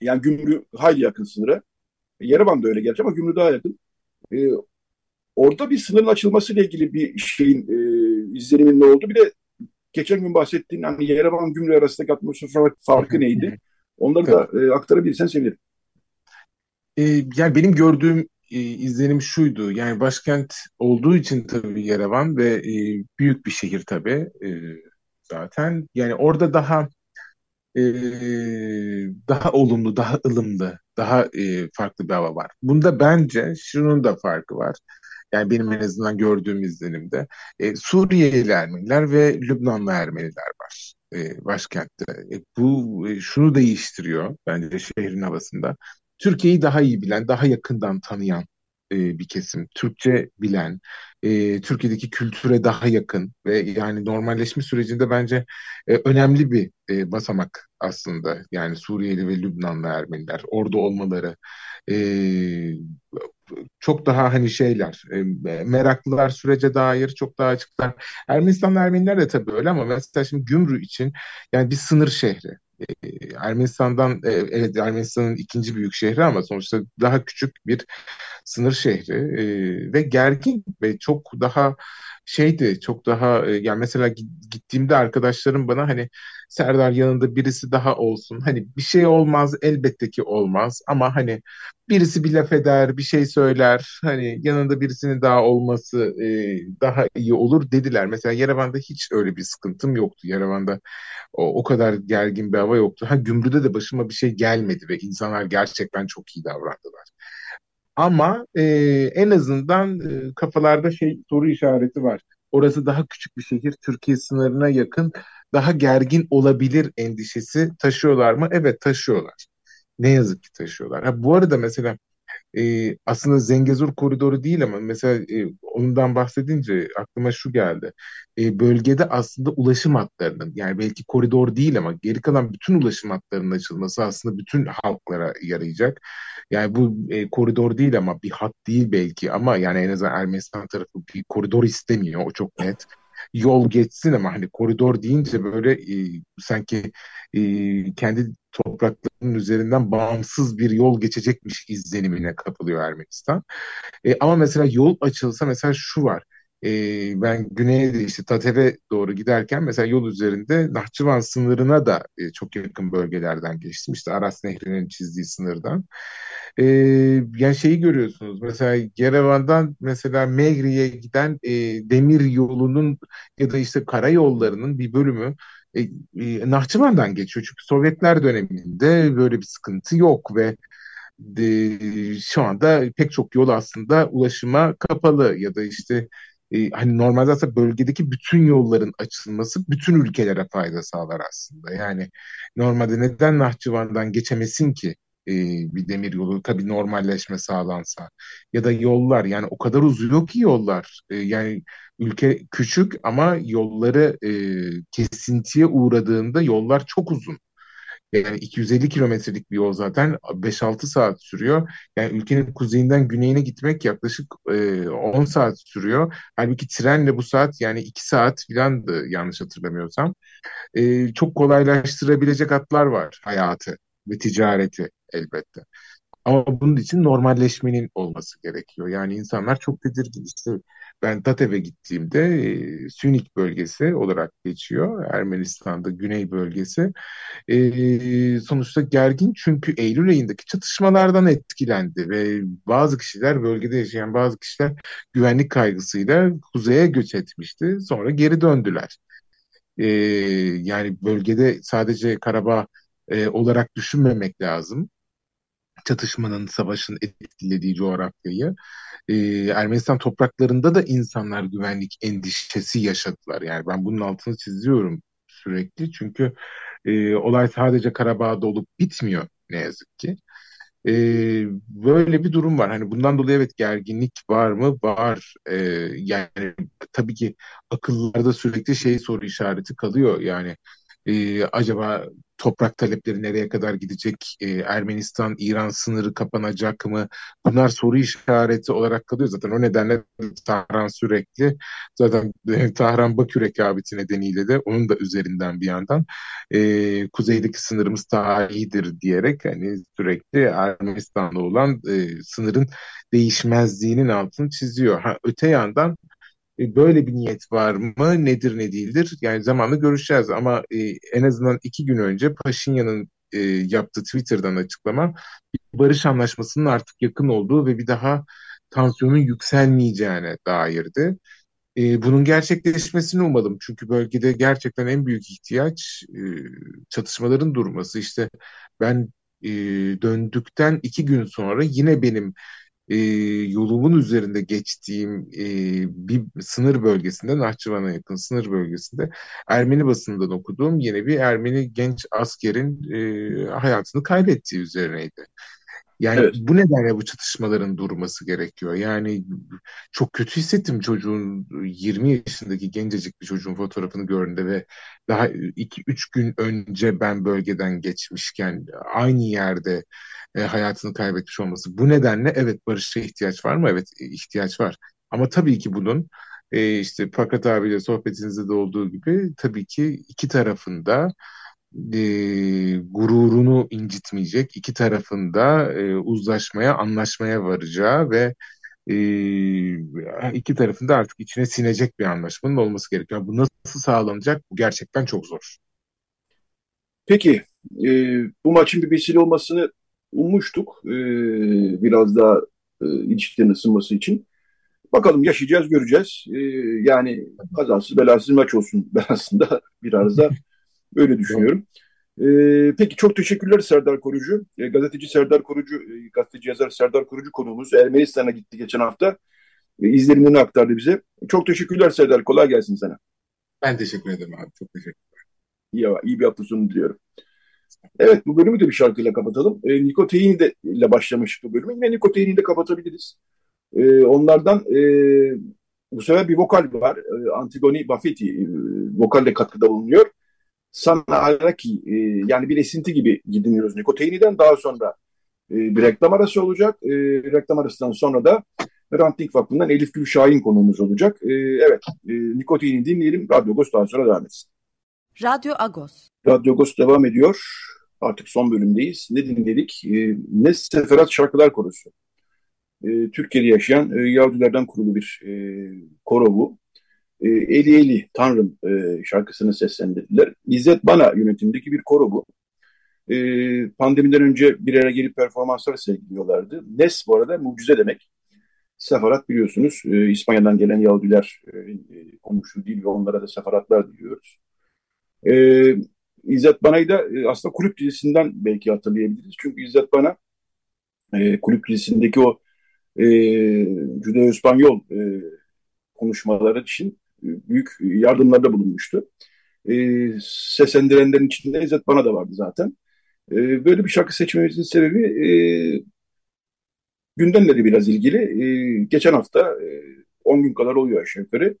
yani Gümrü hayli yakın sınıra. Yerevan da öyle gerçi ama Gümrü daha yakın. E, orada bir sınırın açılması ile ilgili bir şeyin e, izlenimin ne oldu? Bir de geçen gün bahsettiğin hani Yerevan Gümrü arasındaki atmosfer farkı neydi? Onları da e, aktarabilirsen sevinirim. E, yani benim gördüğüm e, izlenim şuydu. Yani başkent olduğu için tabii Yerevan ve e, büyük bir şehir tabii e, zaten. Yani orada daha e, daha olumlu, daha ılımlı, daha e, farklı bir hava var. Bunda bence şunun da farkı var. Yani benim en azından gördüğüm izlenimde e, Suriyeli Ermeniler ve Lübnanlı Ermeniler var e, başkentte. E, bu e, şunu değiştiriyor bence şehrin havasında. Türkiye'yi daha iyi bilen, daha yakından tanıyan e, bir kesim. Türkçe bilen, e, Türkiye'deki kültüre daha yakın ve yani normalleşme sürecinde bence e, önemli bir e, basamak aslında. Yani Suriyeli ve Lübnanlı Ermeniler orada olmaları e, çok daha hani şeyler e, meraklılar sürece dair çok daha açıklar. Ermenistanlı Ermeniler de tabii öyle ama mesela şimdi Gümrü için yani bir sınır şehri. Ermenistan'dan e, evet Ermenistan'ın ikinci büyük şehri ama sonuçta daha küçük bir sınır şehri e, ve gergin ve çok daha şeydi çok daha e, yani mesela gittiğimde arkadaşlarım bana hani Serdar yanında birisi daha olsun. Hani bir şey olmaz elbette ki olmaz ama hani birisi bir laf eder, bir şey söyler. Hani yanında birisinin daha olması e, daha iyi olur dediler. Mesela Yerevan'da hiç öyle bir sıkıntım yoktu. Yerevan'da o, o kadar gergin bir hava yoktu. Ha Gümrü'de de başıma bir şey gelmedi ve insanlar gerçekten çok iyi davrandılar. Ama e, en azından e, kafalarda şey soru işareti var. Orası daha küçük bir şehir, Türkiye sınırına yakın daha gergin olabilir endişesi taşıyorlar mı? Evet taşıyorlar. Ne yazık ki taşıyorlar. Ha, bu arada mesela e, aslında Zengezur koridoru değil ama mesela e, ondan bahsedince aklıma şu geldi. E, bölgede aslında ulaşım hatlarının yani belki koridor değil ama geri kalan bütün ulaşım hatlarının açılması aslında bütün halklara yarayacak. Yani bu e, koridor değil ama bir hat değil belki ama yani en azından Ermenistan tarafı bir koridor istemiyor o çok net yol geçsin ama hani koridor deyince böyle e, sanki e, kendi topraklarının üzerinden bağımsız bir yol geçecekmiş izlenimine kapılıyor Ermenistan. E, ama mesela yol açılsa mesela şu var. E, ben güneye de işte Tatev'e doğru giderken mesela yol üzerinde Nahçıvan sınırına da e, çok yakın bölgelerden geçtim. İşte Aras Nehri'nin çizdiği sınırdan. E, yani şeyi görüyorsunuz mesela Yerevan'dan mesela Megri'ye giden e, demir yolunun ya da işte karayollarının bir bölümü e, e, Nahçıvan'dan geçiyor. Çünkü Sovyetler döneminde böyle bir sıkıntı yok ve de, şu anda pek çok yol aslında ulaşıma kapalı ya da işte e, hani normalde aslında bölgedeki bütün yolların açılması bütün ülkelere fayda sağlar aslında. Yani normalde neden Nahçıvan'dan geçemesin ki e, bir demir yolu tabii normalleşme sağlansa ya da yollar yani o kadar uzuyor ki yollar e, yani ülke küçük ama yolları e, kesintiye uğradığında yollar çok uzun. Yani 250 kilometrelik bir yol zaten 5-6 saat sürüyor. Yani ülkenin kuzeyinden güneyine gitmek yaklaşık e, 10 saat sürüyor. Halbuki trenle bu saat yani 2 saat filandı yanlış hatırlamıyorsam. E, çok kolaylaştırabilecek hatlar var hayatı ve ticareti elbette. Ama bunun için normalleşmenin olması gerekiyor. Yani insanlar çok tedirgin. İşte ben Datev'e gittiğimde e, Sünik bölgesi olarak geçiyor. Ermenistan'da güney bölgesi. E, sonuçta gergin çünkü Eylül ayındaki çatışmalardan etkilendi ve bazı kişiler bölgede yaşayan bazı kişiler güvenlik kaygısıyla kuzeye göç etmişti. Sonra geri döndüler. E, yani bölgede sadece Karabağ e, olarak düşünmemek lazım çatışmanın, savaşın etkilediği coğrafyayı. E, Ermenistan topraklarında da insanlar güvenlik endişesi yaşadılar. Yani ben bunun altını çiziyorum sürekli. Çünkü e, olay sadece Karabağ'da olup bitmiyor ne yazık ki. E, böyle bir durum var. Hani bundan dolayı evet gerginlik var mı? Var. E, yani tabii ki akıllarda sürekli şey soru işareti kalıyor. Yani e, acaba toprak talepleri nereye kadar gidecek? E, Ermenistan-İran sınırı kapanacak mı? Bunlar soru işareti olarak kalıyor zaten. O nedenle Tahran sürekli zaten e, Tahran Bakü rekabeti nedeniyle de onun da üzerinden bir yandan e, kuzeydeki sınırımız daha iyidir diyerek hani sürekli Ermenistan'la olan e, sınırın değişmezliğinin altını çiziyor. Ha, öte yandan böyle bir niyet var mı? Nedir ne değildir? Yani zamanla görüşeceğiz ama e, en azından iki gün önce Paşinyan'ın e, yaptığı Twitter'dan açıklama barış anlaşmasının artık yakın olduğu ve bir daha tansiyonun yükselmeyeceğine dairdi. E, bunun gerçekleşmesini umalım. Çünkü bölgede gerçekten en büyük ihtiyaç e, çatışmaların durması. İşte ben e, döndükten iki gün sonra yine benim e, yolumun üzerinde geçtiğim e, bir sınır bölgesinde, Nahçıvan'a yakın sınır bölgesinde Ermeni basından okuduğum yine bir Ermeni genç askerin e, hayatını kaybettiği üzerineydi. Yani evet. bu nedenle bu çatışmaların durması gerekiyor. Yani çok kötü hissettim çocuğun 20 yaşındaki gencecik bir çocuğun fotoğrafını gördüğümde ve daha 2-3 gün önce ben bölgeden geçmişken aynı yerde e, hayatını kaybetmiş olması. Bu nedenle evet barışa ihtiyaç var mı? Evet ihtiyaç var. Ama tabii ki bunun e, işte Fakat abiyle sohbetinizde de olduğu gibi tabii ki iki tarafında e, gururunu incitmeyecek, iki tarafında e, uzlaşmaya, anlaşmaya varacağı ve e, iki tarafında artık içine sinecek bir anlaşmanın olması gerekiyor. Bu nasıl sağlanacak? Bu gerçekten çok zor. Peki, e, bu maçın bir vesile olmasını ummuştuk. E, biraz daha e, ilişkilerin ısınması için. Bakalım yaşayacağız, göreceğiz. E, yani kazasız belasız maç olsun ben aslında biraz da öyle düşünüyorum. E, peki çok teşekkürler Serdar Korucu. E, gazeteci Serdar Korucu, e, gazeteci yazar Serdar Korucu konuğumuz Ermenistan'a gitti geçen hafta. E, izlenimlerini aktardı bize. Çok teşekkürler Serdar. Kolay gelsin sana. Ben teşekkür ederim abi. Çok teşekkürler. İyi, iyi bir hafta sonu diliyorum. Evet bu bölümü de bir şarkıyla kapatalım. E, Nikoteini de ile başlamış bu bölümü. Yine Nikoteini de kapatabiliriz. E, onlardan e, bu sefer bir vokal var. E, Antigoni Buffetti e, vokalle katkıda bulunuyor. Sana Araki e, yani bir esinti gibi dinliyoruz Nikoteini'den. Daha sonra e, bir reklam arası olacak. E, reklam arasından sonra da Ranting Vakfı'ndan Elif Gül Şahin konuğumuz olacak. E, evet, e, Nikoteini dinleyelim. Radyo Agos daha sonra devam etsin. Radyo Agos. Radyo Agos devam ediyor. Artık son bölümdeyiz. Ne dinledik? E, ne Seferat Şarkılar Korusu. e, Türkiye'de yaşayan e, Yahudilerden kurulu bir e, koro bu. E, Eli Eli Tanrım e, şarkısını seslendirdiler. İzzet Bana yönetimindeki bir koro bu. E, pandemiden önce bir araya gelip performanslar sergiliyorlardı. Nes bu arada mucize demek. Sefarat biliyorsunuz e, İspanya'dan gelen Yahudiler e, e konuştuğu dil ve onlara da sefaratlar diyoruz. E, İzzet Bana'yı da e, aslında kulüp dizisinden belki hatırlayabiliriz. Çünkü İzzet Bana e, kulüp dizisindeki o e, Judeo-İspanyol e, konuşmaları için büyük yardımlarda bulunmuştu. E, seslendirenlerin içinde İzzet Bana da vardı zaten. E, böyle bir şarkı seçmemizin sebebi e, gündemle de biraz ilgili. E, geçen hafta e, 10 gün kadar oluyor aşağı yukarı.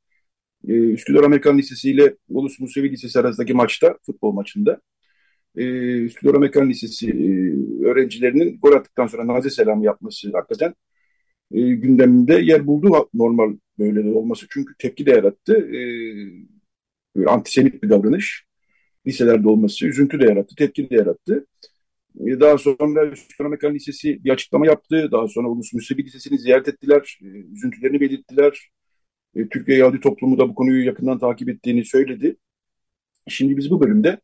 E, Üsküdar Amerikan Lisesi ile Ulus Musevi Lisesi arasındaki maçta, futbol maçında e, Üsküdar Amerikan Lisesi e, öğrencilerinin gol attıktan sonra naze selamı yapması hakikaten e, gündeminde yer buldu normal böyle de olması. Çünkü tepki de yarattı. E, böyle antisemit bir davranış. Liselerde olması üzüntü de yarattı, tepki de yarattı. E, daha sonra Üsküdar Amerikan Lisesi bir açıklama yaptı. Daha sonra Ulus Musevi Lisesi'ni ziyaret ettiler. E, üzüntülerini belirttiler. E, Türkiye Yahudi toplumu da bu konuyu yakından takip ettiğini söyledi. Şimdi biz bu bölümde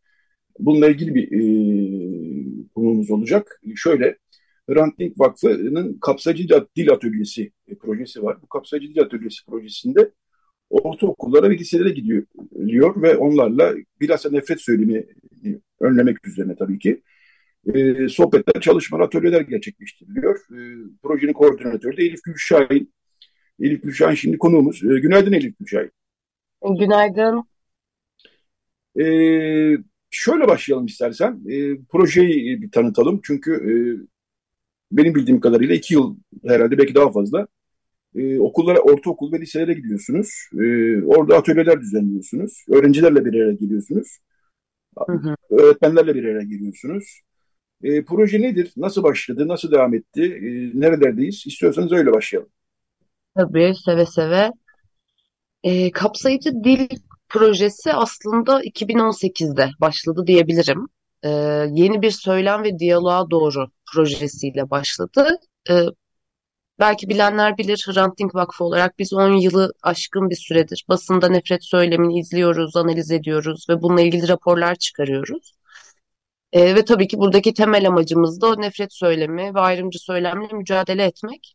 bununla ilgili bir e, konumuz olacak. Şöyle, Hrant Dink Vakfı'nın kapsayıcı dil atölyesi e, projesi var. Bu kapsayıcı dil atölyesi projesinde ortaokullara ve liselere gidiyor diyor ve onlarla bilhassa nefret söylemi önlemek üzerine tabii ki e, sohbetler, çalışmalar, atölyeler gerçekleştiriliyor. E, projenin koordinatörü de Elif Gülşahin. Elif Gülşahin şimdi konuğumuz. E, günaydın Elif Gülşahin. Günaydın. E, şöyle başlayalım istersen. E, projeyi bir tanıtalım. Çünkü e, benim bildiğim kadarıyla iki yıl herhalde belki daha fazla e, okullara, ortaokul ve liselere gidiyorsunuz. E, orada atölyeler düzenliyorsunuz. Öğrencilerle bir araya geliyorsunuz. Hı hı. Öğretmenlerle bir araya geliyorsunuz. E, proje nedir? Nasıl başladı? Nasıl devam etti? E, nerelerdeyiz? İstiyorsanız öyle başlayalım. Tabii seve seve. E, kapsayıcı dil projesi aslında 2018'de başladı diyebilirim. E, yeni bir söylem ve diyaloğa doğru projesiyle başladı. E, belki bilenler bilir Hrant Dink Vakfı olarak biz 10 yılı aşkın bir süredir basında nefret söylemini izliyoruz, analiz ediyoruz ve bununla ilgili raporlar çıkarıyoruz. E, ve tabii ki buradaki temel amacımız da o nefret söylemi ve ayrımcı söylemle mücadele etmek.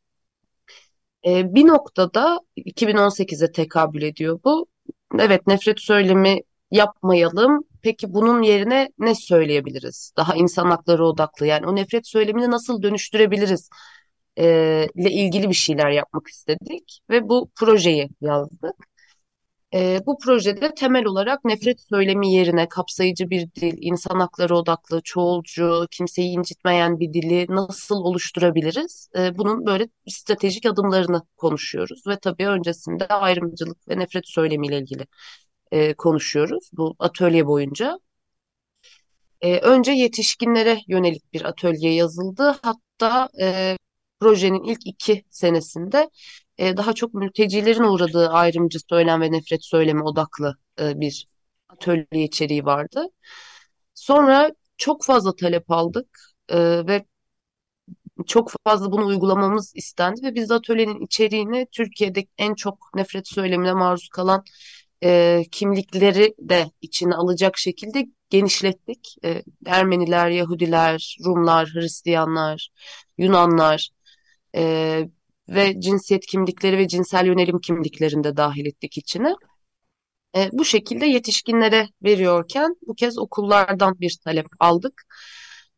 E, bir noktada 2018'e tekabül ediyor bu. Evet nefret söylemi yapmayalım. Peki bunun yerine ne söyleyebiliriz? Daha insan hakları odaklı yani o nefret söylemini nasıl dönüştürebiliriz? E, ile ilgili bir şeyler yapmak istedik ve bu projeyi yazdık. E, bu projede temel olarak nefret söylemi yerine kapsayıcı bir dil, insan hakları odaklı, çoğulcu, kimseyi incitmeyen bir dili nasıl oluşturabiliriz? E, bunun böyle stratejik adımlarını konuşuyoruz ve tabii öncesinde ayrımcılık ve nefret söylemiyle ilgili e, konuşuyoruz bu atölye boyunca. E, önce yetişkinlere yönelik bir atölye yazıldı. Hatta e, projenin ilk iki senesinde e, daha çok mültecilerin uğradığı ayrımcı söylem ve nefret söylemi odaklı e, bir atölye içeriği vardı. Sonra çok fazla talep aldık e, ve çok fazla bunu uygulamamız istendi ve biz de atölyenin içeriğini Türkiye'de en çok nefret söylemine maruz kalan e, kimlikleri de içine alacak şekilde genişlettik. E, Ermeniler, Yahudiler, Rumlar, Hristiyanlar, Yunanlar, e, ve cinsiyet kimlikleri ve cinsel yönelim kimliklerini de dahil ettik içine. E, bu şekilde yetişkinlere veriyorken bu kez okullardan bir talep aldık.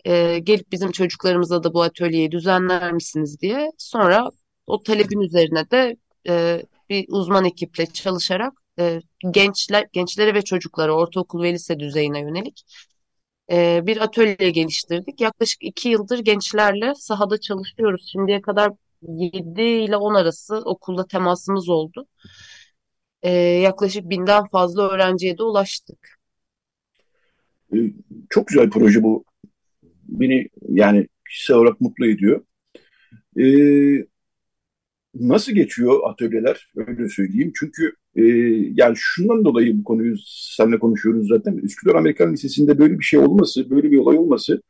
E, gelip bizim çocuklarımıza da bu atölyeyi düzenler misiniz diye. Sonra o talebin üzerine de e, bir uzman ekiple çalışarak e, gençler, gençlere ve çocuklara ortaokul ve lise düzeyine yönelik e, bir atölye geliştirdik. Yaklaşık iki yıldır gençlerle sahada çalışıyoruz. Şimdiye kadar 7 ile 10 arası okulda temasımız oldu. Ee, yaklaşık binden fazla öğrenciye de ulaştık. Ee, çok güzel proje bu. Beni yani kişisel olarak mutlu ediyor. Ee, nasıl geçiyor atölyeler? Öyle söyleyeyim. Çünkü e, yani şundan dolayı bu konuyu seninle konuşuyoruz zaten. Üsküdar Amerikan Lisesi'nde böyle bir şey olması, böyle bir olay olması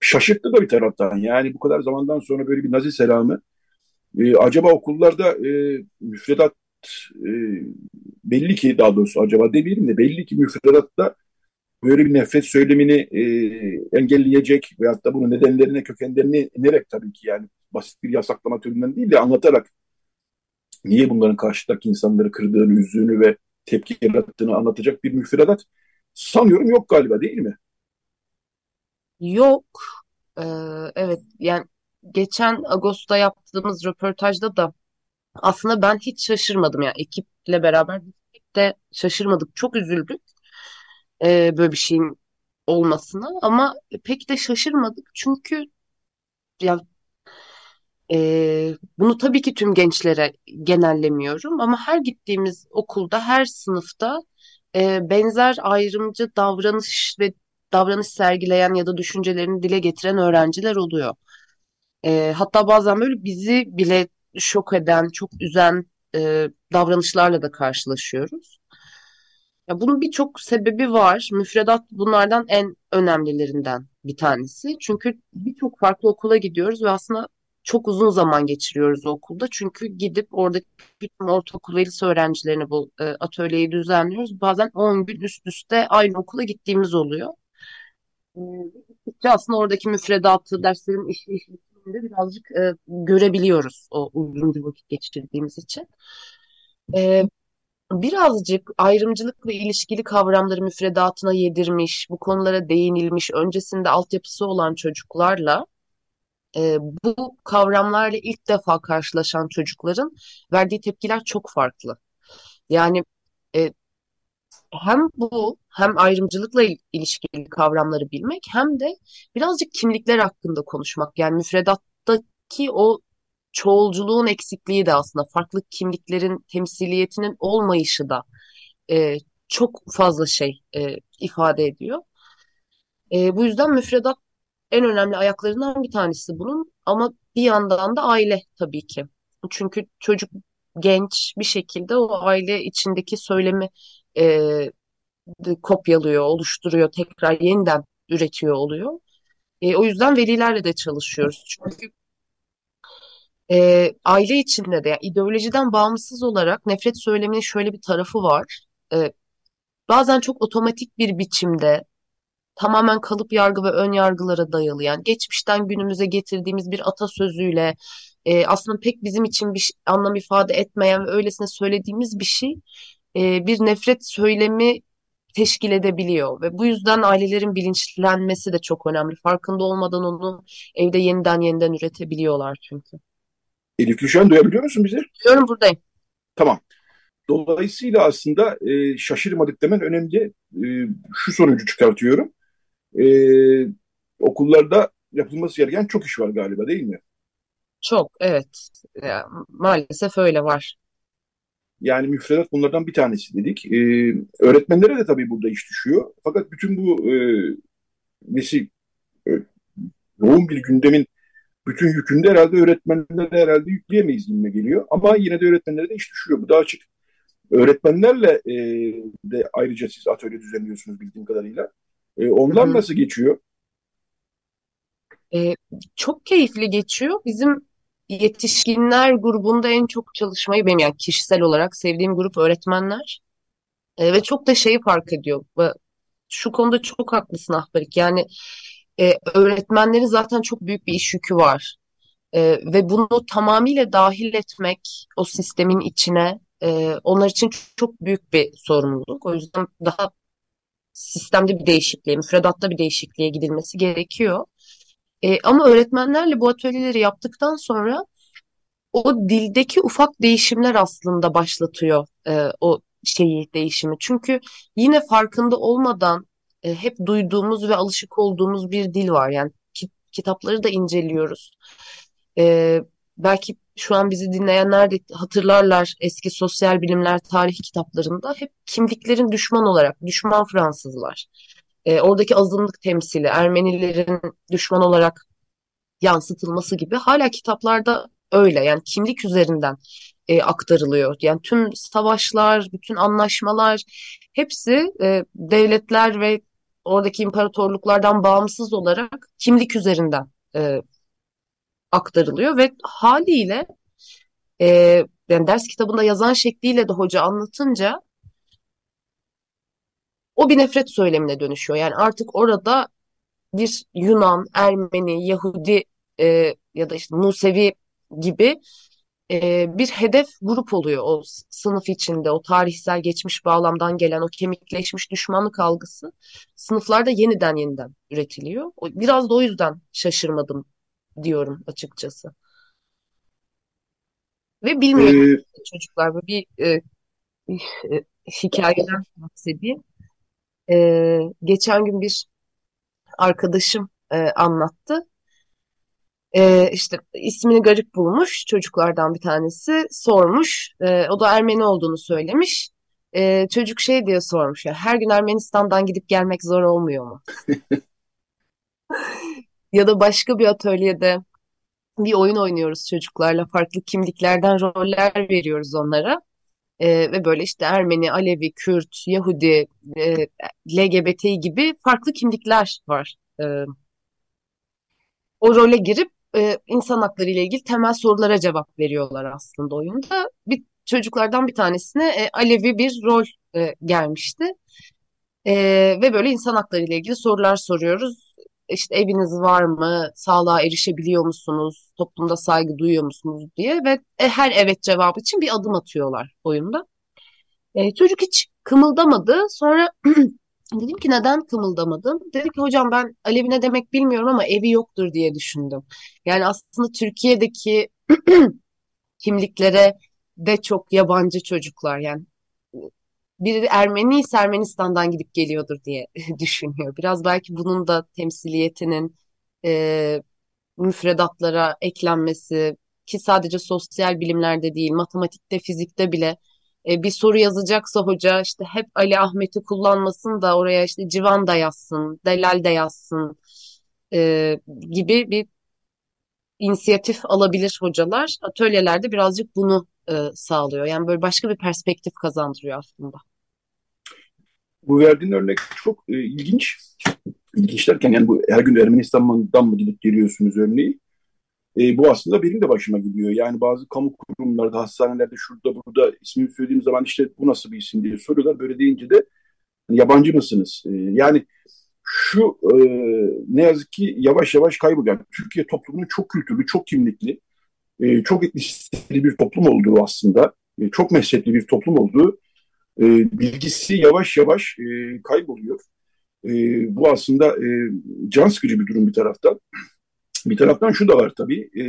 şaşırttı da bir taraftan. Yani bu kadar zamandan sonra böyle bir Nazi selamı E, acaba okullarda e, müfredat e, belli ki daha doğrusu acaba demeyelim de belli ki müfredatta böyle bir nefret söylemini e, engelleyecek veyahut da bunun nedenlerine, kökenlerini inerek tabii ki yani basit bir yasaklama türünden değil de anlatarak niye bunların karşıdaki insanları kırdığını, üzdüğünü ve tepki yarattığını anlatacak bir müfredat sanıyorum yok galiba değil mi? Yok. Ee, evet yani geçen Ağustos'ta yaptığımız röportajda da aslında ben hiç şaşırmadım yani ekiple beraber de şaşırmadık. Çok üzüldük e, böyle bir şeyin olmasına ama pek de şaşırmadık çünkü ya e, bunu tabii ki tüm gençlere genellemiyorum ama her gittiğimiz okulda her sınıfta e, benzer ayrımcı davranış ve davranış sergileyen ya da düşüncelerini dile getiren öğrenciler oluyor. E, hatta bazen böyle bizi bile şok eden, çok üzen e, davranışlarla da karşılaşıyoruz. Ya bunun birçok sebebi var. Müfredat bunlardan en önemlilerinden bir tanesi. Çünkü birçok farklı okula gidiyoruz ve aslında çok uzun zaman geçiriyoruz okulda. Çünkü gidip oradaki bütün ortaokul ve lise öğrencilerini bu e, atölyeyi düzenliyoruz. Bazen 10 gün üst üste aynı okula gittiğimiz oluyor. E, aslında oradaki müfredatı, derslerin işleyişini de birazcık e, görebiliyoruz o uzun bir vakit geçirdiğimiz için. E, birazcık ayrımcılıkla ilişkili kavramları müfredatına yedirmiş, bu konulara değinilmiş, öncesinde altyapısı olan çocuklarla bu kavramlarla ilk defa karşılaşan çocukların verdiği tepkiler çok farklı. Yani e, hem bu hem ayrımcılıkla ilişkili kavramları bilmek hem de birazcık kimlikler hakkında konuşmak. Yani müfredattaki o çoğulculuğun eksikliği de aslında farklı kimliklerin temsiliyetinin olmayışı da e, çok fazla şey e, ifade ediyor. E, bu yüzden müfredat en önemli ayaklarından bir tanesi bunun ama bir yandan da aile tabii ki. Çünkü çocuk genç bir şekilde o aile içindeki söylemi e, kopyalıyor, oluşturuyor, tekrar yeniden üretiyor oluyor. E, o yüzden velilerle de çalışıyoruz. Çünkü e, aile içinde de yani ideolojiden bağımsız olarak nefret söyleminin şöyle bir tarafı var. E, bazen çok otomatik bir biçimde tamamen kalıp yargı ve ön yargılara dayalı yani geçmişten günümüze getirdiğimiz bir atasözüyle e, aslında pek bizim için bir anlam ifade etmeyen ve öylesine söylediğimiz bir şey e, bir nefret söylemi teşkil edebiliyor ve bu yüzden ailelerin bilinçlenmesi de çok önemli. Farkında olmadan onu evde yeniden yeniden üretebiliyorlar çünkü. Elif Gülşen duyabiliyor musun bizi? Duyuyorum buradayım. Tamam. Dolayısıyla aslında e, şaşırmadık demen önemli. E, şu sonucu çıkartıyorum. E, okullarda yapılması gereken çok iş var galiba değil mi? Çok evet. Ya, maalesef öyle var. Yani müfredat bunlardan bir tanesi dedik. E, öğretmenlere de tabii burada iş düşüyor. Fakat bütün bu e, nesi e, yoğun bir gündemin bütün yükünü de herhalde öğretmenlere herhalde yükleyemeyiz gibi geliyor. Ama yine de öğretmenlere de iş düşüyor. Bu da açık. Öğretmenlerle e, de ayrıca siz atölye düzenliyorsunuz bildiğim kadarıyla. E, onlar Hı-hı. nasıl geçiyor? E, çok keyifli geçiyor. Bizim yetişkinler grubunda en çok çalışmayı benim yani kişisel olarak sevdiğim grup öğretmenler. E, ve çok da şeyi fark ediyor. Şu konuda çok haklısın Ahbarik. Yani e, öğretmenlerin zaten çok büyük bir iş yükü var. E, ve bunu tamamıyla dahil etmek o sistemin içine e, onlar için çok büyük bir sorumluluk. O yüzden daha sistemde bir değişikliğe, müfredatta bir değişikliğe gidilmesi gerekiyor. E, ama öğretmenlerle bu atölyeleri yaptıktan sonra o dildeki ufak değişimler aslında başlatıyor e, o şeyi değişimi. Çünkü yine farkında olmadan e, hep duyduğumuz ve alışık olduğumuz bir dil var. Yani ki, kitapları da inceliyoruz. E, belki şu an bizi dinleyenler de hatırlarlar eski sosyal bilimler tarih kitaplarında hep kimliklerin düşman olarak, düşman Fransızlar. E, oradaki azınlık temsili, Ermenilerin düşman olarak yansıtılması gibi hala kitaplarda öyle. Yani kimlik üzerinden e, aktarılıyor. Yani tüm savaşlar, bütün anlaşmalar hepsi e, devletler ve oradaki imparatorluklardan bağımsız olarak kimlik üzerinden e, aktarılıyor ve haliyle E, yani ders kitabında yazan şekliyle de hoca anlatınca o bir nefret söylemine dönüşüyor. Yani artık orada bir Yunan, Ermeni, Yahudi e, ya da işte Musevi gibi e, bir hedef grup oluyor o sınıf içinde. O tarihsel geçmiş bağlamdan gelen o kemikleşmiş düşmanlık algısı sınıflarda yeniden yeniden üretiliyor. Biraz da o yüzden şaşırmadım diyorum açıkçası. Ve bilmiyorum ee, çocuklar böyle bir e, e, hikayeden bahsedeyim. E, geçen gün bir arkadaşım e, anlattı. E, işte ismini garip bulmuş çocuklardan bir tanesi sormuş. E, o da Ermeni olduğunu söylemiş. E, çocuk şey diye sormuş ya her gün Ermenistan'dan gidip gelmek zor olmuyor mu? ya da başka bir atölyede bir oyun oynuyoruz çocuklarla. Farklı kimliklerden roller veriyoruz onlara. E, ve böyle işte Ermeni, Alevi, Kürt, Yahudi, e, LGBT gibi farklı kimlikler var. E, o role girip e, insan hakları ile ilgili temel sorulara cevap veriyorlar aslında oyunda. Bir çocuklardan bir tanesine e, Alevi bir rol e, gelmişti. E, ve böyle insan hakları ile ilgili sorular soruyoruz. İşte eviniz var mı? Sağlığa erişebiliyor musunuz? Toplumda saygı duyuyor musunuz diye ve e, her evet cevabı için bir adım atıyorlar oyunda. E, çocuk hiç kımıldamadı. Sonra Dedim ki neden kımıldamadım? Dedi ki hocam ben Alevi ne demek bilmiyorum ama evi yoktur diye düşündüm. Yani aslında Türkiye'deki kimliklere de çok yabancı çocuklar yani biri Ermeni ise Ermenistan'dan gidip geliyordur diye düşünüyor. Biraz belki bunun da temsiliyetinin e, müfredatlara eklenmesi ki sadece sosyal bilimlerde değil matematikte fizikte bile e, bir soru yazacaksa hoca işte hep Ali Ahmet'i kullanmasın da oraya işte Civan da yazsın, Delal de yazsın e, gibi bir inisiyatif alabilir hocalar. Atölyelerde birazcık bunu e, sağlıyor. Yani böyle başka bir perspektif kazandırıyor aslında. Bu verdiğin örnek çok e, ilginç. İlginç derken yani bu her gün Ermenistan'dan mı gidip geliyorsunuz örneği? E, bu aslında benim de başıma gidiyor. Yani bazı kamu kurumlarda, hastanelerde, şurada burada ismini söylediğim zaman işte bu nasıl bir isim diye soruyorlar. Böyle deyince de yabancı mısınız? E, yani şu e, ne yazık ki yavaş yavaş kayboluyor. Yani Türkiye toplumunun çok kültürlü, çok kimlikli, e, çok etnisiteli bir toplum olduğu aslında, e, çok mezhepli bir toplum olduğu e, bilgisi yavaş yavaş e, kayboluyor. E, bu aslında e, can sıkıcı bir durum bir taraftan. Bir taraftan şu da var tabii. E,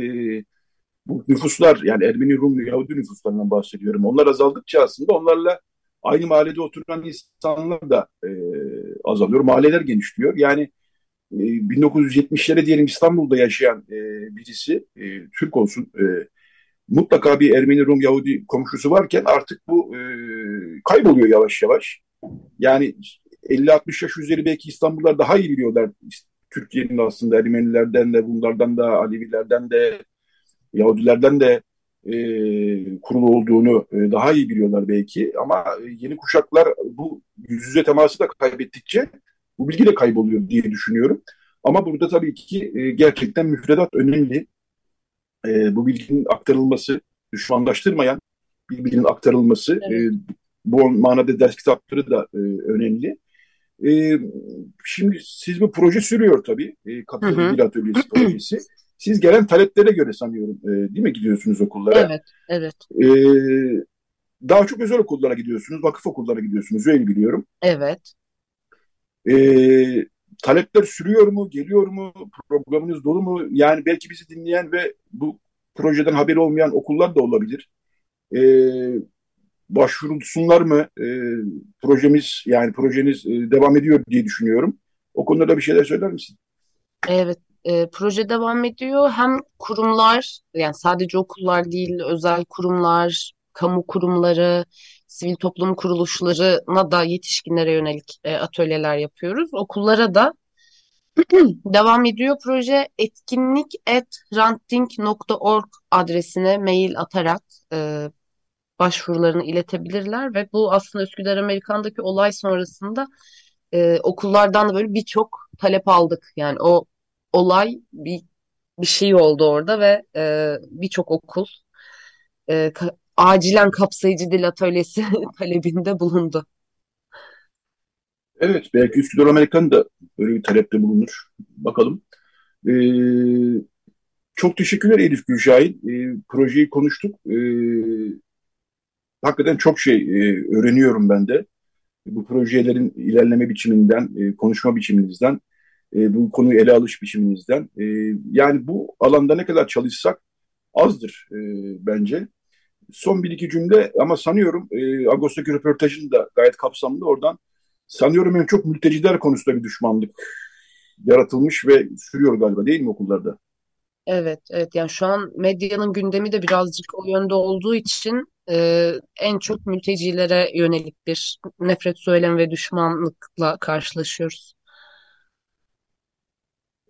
bu nüfuslar yani Ermeni, Rum, Yahudi nüfuslarından bahsediyorum. Onlar azaldıkça aslında onlarla aynı mahallede oturan insanlar da e, azalıyor. Mahalleler genişliyor. Yani 1970'lere diyelim İstanbul'da yaşayan e, birisi e, Türk olsun e, mutlaka bir Ermeni, Rum, Yahudi komşusu varken artık bu e, kayboluyor yavaş yavaş. Yani 50-60 yaş üzeri belki İstanbullular daha iyi biliyorlar Türkiye'nin aslında Ermenilerden de bunlardan da Alevilerden de Yahudilerden de e, kurulu olduğunu e, daha iyi biliyorlar belki ama yeni kuşaklar bu yüz yüze teması da kaybettikçe bu bilgi de kayboluyor diye düşünüyorum. Ama burada tabii ki e, gerçekten müfredat önemli. E, bu bilginin aktarılması, düşmanlaştırmayan bilginin aktarılması, e, evet. e, bu manada ders kitapları da e, önemli. E, şimdi siz bu proje sürüyor tabii. E, Katılım Dil Atölyesi projesi. Siz gelen taleplere göre sanıyorum e, değil mi gidiyorsunuz okullara? Evet, evet. E, daha çok özel okullara gidiyorsunuz, vakıf okullara gidiyorsunuz öyle biliyorum. Evet. E, talepler sürüyor mu, geliyor mu, programınız dolu mu? Yani belki bizi dinleyen ve bu projeden haberi olmayan okullar da olabilir. E, başvurulsunlar mı? E, projemiz yani projeniz e, devam ediyor diye düşünüyorum. O konuda da bir şeyler söyler misin? Evet, e, proje devam ediyor. Hem kurumlar, yani sadece okullar değil, özel kurumlar, kamu kurumları, sivil toplum kuruluşlarına da yetişkinlere yönelik e, atölyeler yapıyoruz. Okullara da devam ediyor proje. Etkinlik at ranting.org adresine mail atarak e, başvurularını iletebilirler ve bu aslında Üsküdar Amerikan'daki olay sonrasında e, okullardan da böyle birçok talep aldık. Yani o olay bir bir şey oldu orada ve e, birçok okul e, acilen kapsayıcı dil atölyesi talebinde bulundu. Evet, belki Üsküdar Amerikan da böyle bir talepte bulunur. Bakalım. Ee, çok teşekkürler Elif Gülşahin. Ee, projeyi konuştuk. Ee, hakikaten çok şey e, öğreniyorum ben de. Bu projelerin ilerleme biçiminden, e, konuşma biçiminizden, e, bu konuyu ele alış biçiminizden. E, yani bu alanda ne kadar çalışsak azdır e, bence. Son bir iki cümle ama sanıyorum e, Ağustos'taki röportajın da gayet kapsamlı oradan. Sanıyorum en çok mülteciler konusunda bir düşmanlık yaratılmış ve sürüyor galiba değil mi okullarda? Evet, evet. Yani şu an medyanın gündemi de birazcık o yönde olduğu için e, en çok mültecilere yönelik bir nefret söylemi ve düşmanlıkla karşılaşıyoruz.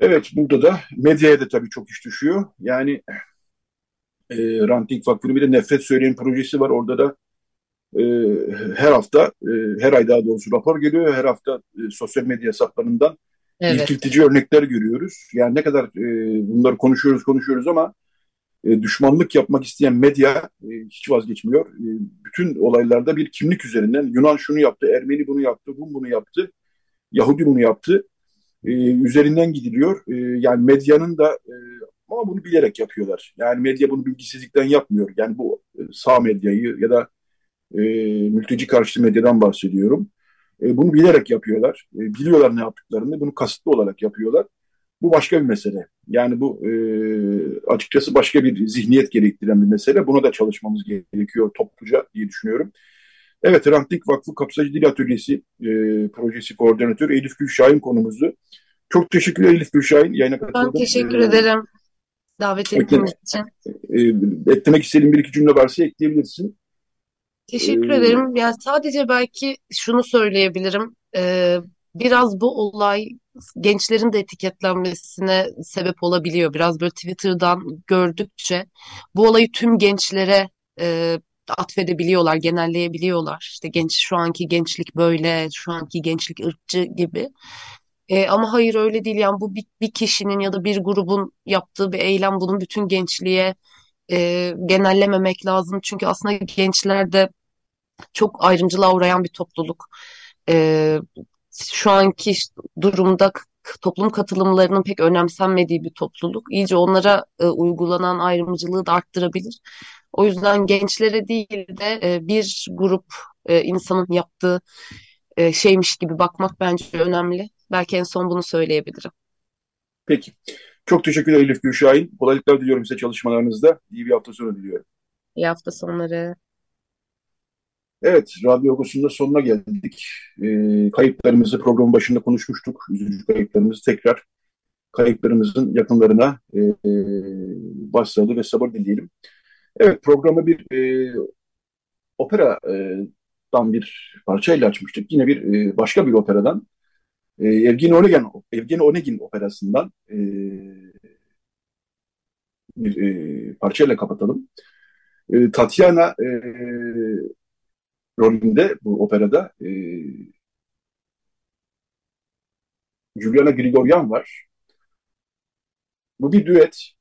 Evet, burada da medyaya da tabii çok iş düşüyor. Yani e, Ranting Vakfı'nın bir de nefret söyleyen projesi var. Orada da e, her hafta, e, her ay daha doğrusu rapor geliyor. Her hafta e, sosyal medya hesaplarından Evet, irkiltici örnekler görüyoruz. Yani ne kadar e, bunları konuşuyoruz konuşuyoruz ama e, düşmanlık yapmak isteyen medya e, hiç vazgeçmiyor. E, bütün olaylarda bir kimlik üzerinden Yunan şunu yaptı, Ermeni bunu yaptı, Rum bunu yaptı, Yahudi bunu yaptı. E, üzerinden gidiliyor. E, yani medyanın da e, ama bunu bilerek yapıyorlar. Yani medya bunu bilgisizlikten yapmıyor. Yani bu e, sağ medyayı ya da e, mülteci karşıtı medyadan bahsediyorum. E, bunu bilerek yapıyorlar. E, biliyorlar ne yaptıklarını. Bunu kasıtlı olarak yapıyorlar. Bu başka bir mesele. Yani bu e, açıkçası başka bir zihniyet gerektiren bir mesele. Buna da çalışmamız gerekiyor topluca diye düşünüyorum. Evet, Hrant Vakfı Kapsayıcı Dil Atölyesi e, projesi koordinatörü Elif Gülşahin konumuzdu. Çok teşekkürler Elif Gülşahin. Yayına ben katıldın. teşekkür E, ederim davet ettiğiniz için. e, eklemek istediğin bir iki cümle varsa ekleyebilirsin. Teşekkür E, ederim. Yani sadece belki şunu söyleyebilirim. Ee, biraz bu olay gençlerin de etiketlenmesine sebep olabiliyor. Biraz böyle Twitter'dan gördükçe bu olayı tüm gençlere e, atfedebiliyorlar, genelleyebiliyorlar. İşte genç şu anki gençlik böyle, şu anki gençlik ırkçı gibi. E, ama hayır öyle değil. Yani bu bir, bir kişinin ya da bir grubun yaptığı bir eylem. Bunun bütün gençliğe e, genellememek lazım. Çünkü aslında gençler de çok ayrımcılığa uğrayan bir topluluk. Ee, şu anki durumda toplum katılımlarının pek önemsenmediği bir topluluk. İyice onlara e, uygulanan ayrımcılığı da arttırabilir. O yüzden gençlere değil de e, bir grup e, insanın yaptığı e, şeymiş gibi bakmak bence önemli. Belki en son bunu söyleyebilirim. peki. Çok teşekkürler Elif Gülşahin. Kolaylıklar diliyorum size çalışmalarınızda. İyi bir hafta sonu diliyorum. İyi hafta sonları. Evet, Radyo da sonuna geldik. Ee, kayıplarımızı programın başında konuşmuştuk. Üzücü kayıplarımızı tekrar kayıplarımızın yakınlarına e, e, başsağlığı ve sabır dileyelim. Evet, programı bir e, operadan bir parçayla açmıştık. Yine bir e, başka bir operadan. E, Evgeni Onegin, Evgeni Onegin operasından e, bir e, parçayla kapatalım. E, Tatiana e, rolünde bu operada Juliana Grigoryan var. Bu bir düet.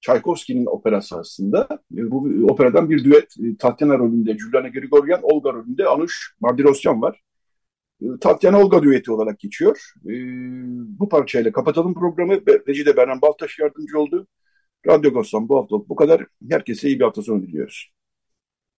Tchaikovsky'nin operası aslında. Bu operadan bir düet. Tatyana rolünde Juliana Grigoryan, Olga rolünde Anush Mardirosyan var. Tatyana Olga düeti olarak geçiyor. E, bu parçayla kapatalım programı. Recide Beren Baltaş yardımcı oldu. Radyo Gostan bu hafta bu kadar. Herkese iyi bir hafta sonu diliyoruz.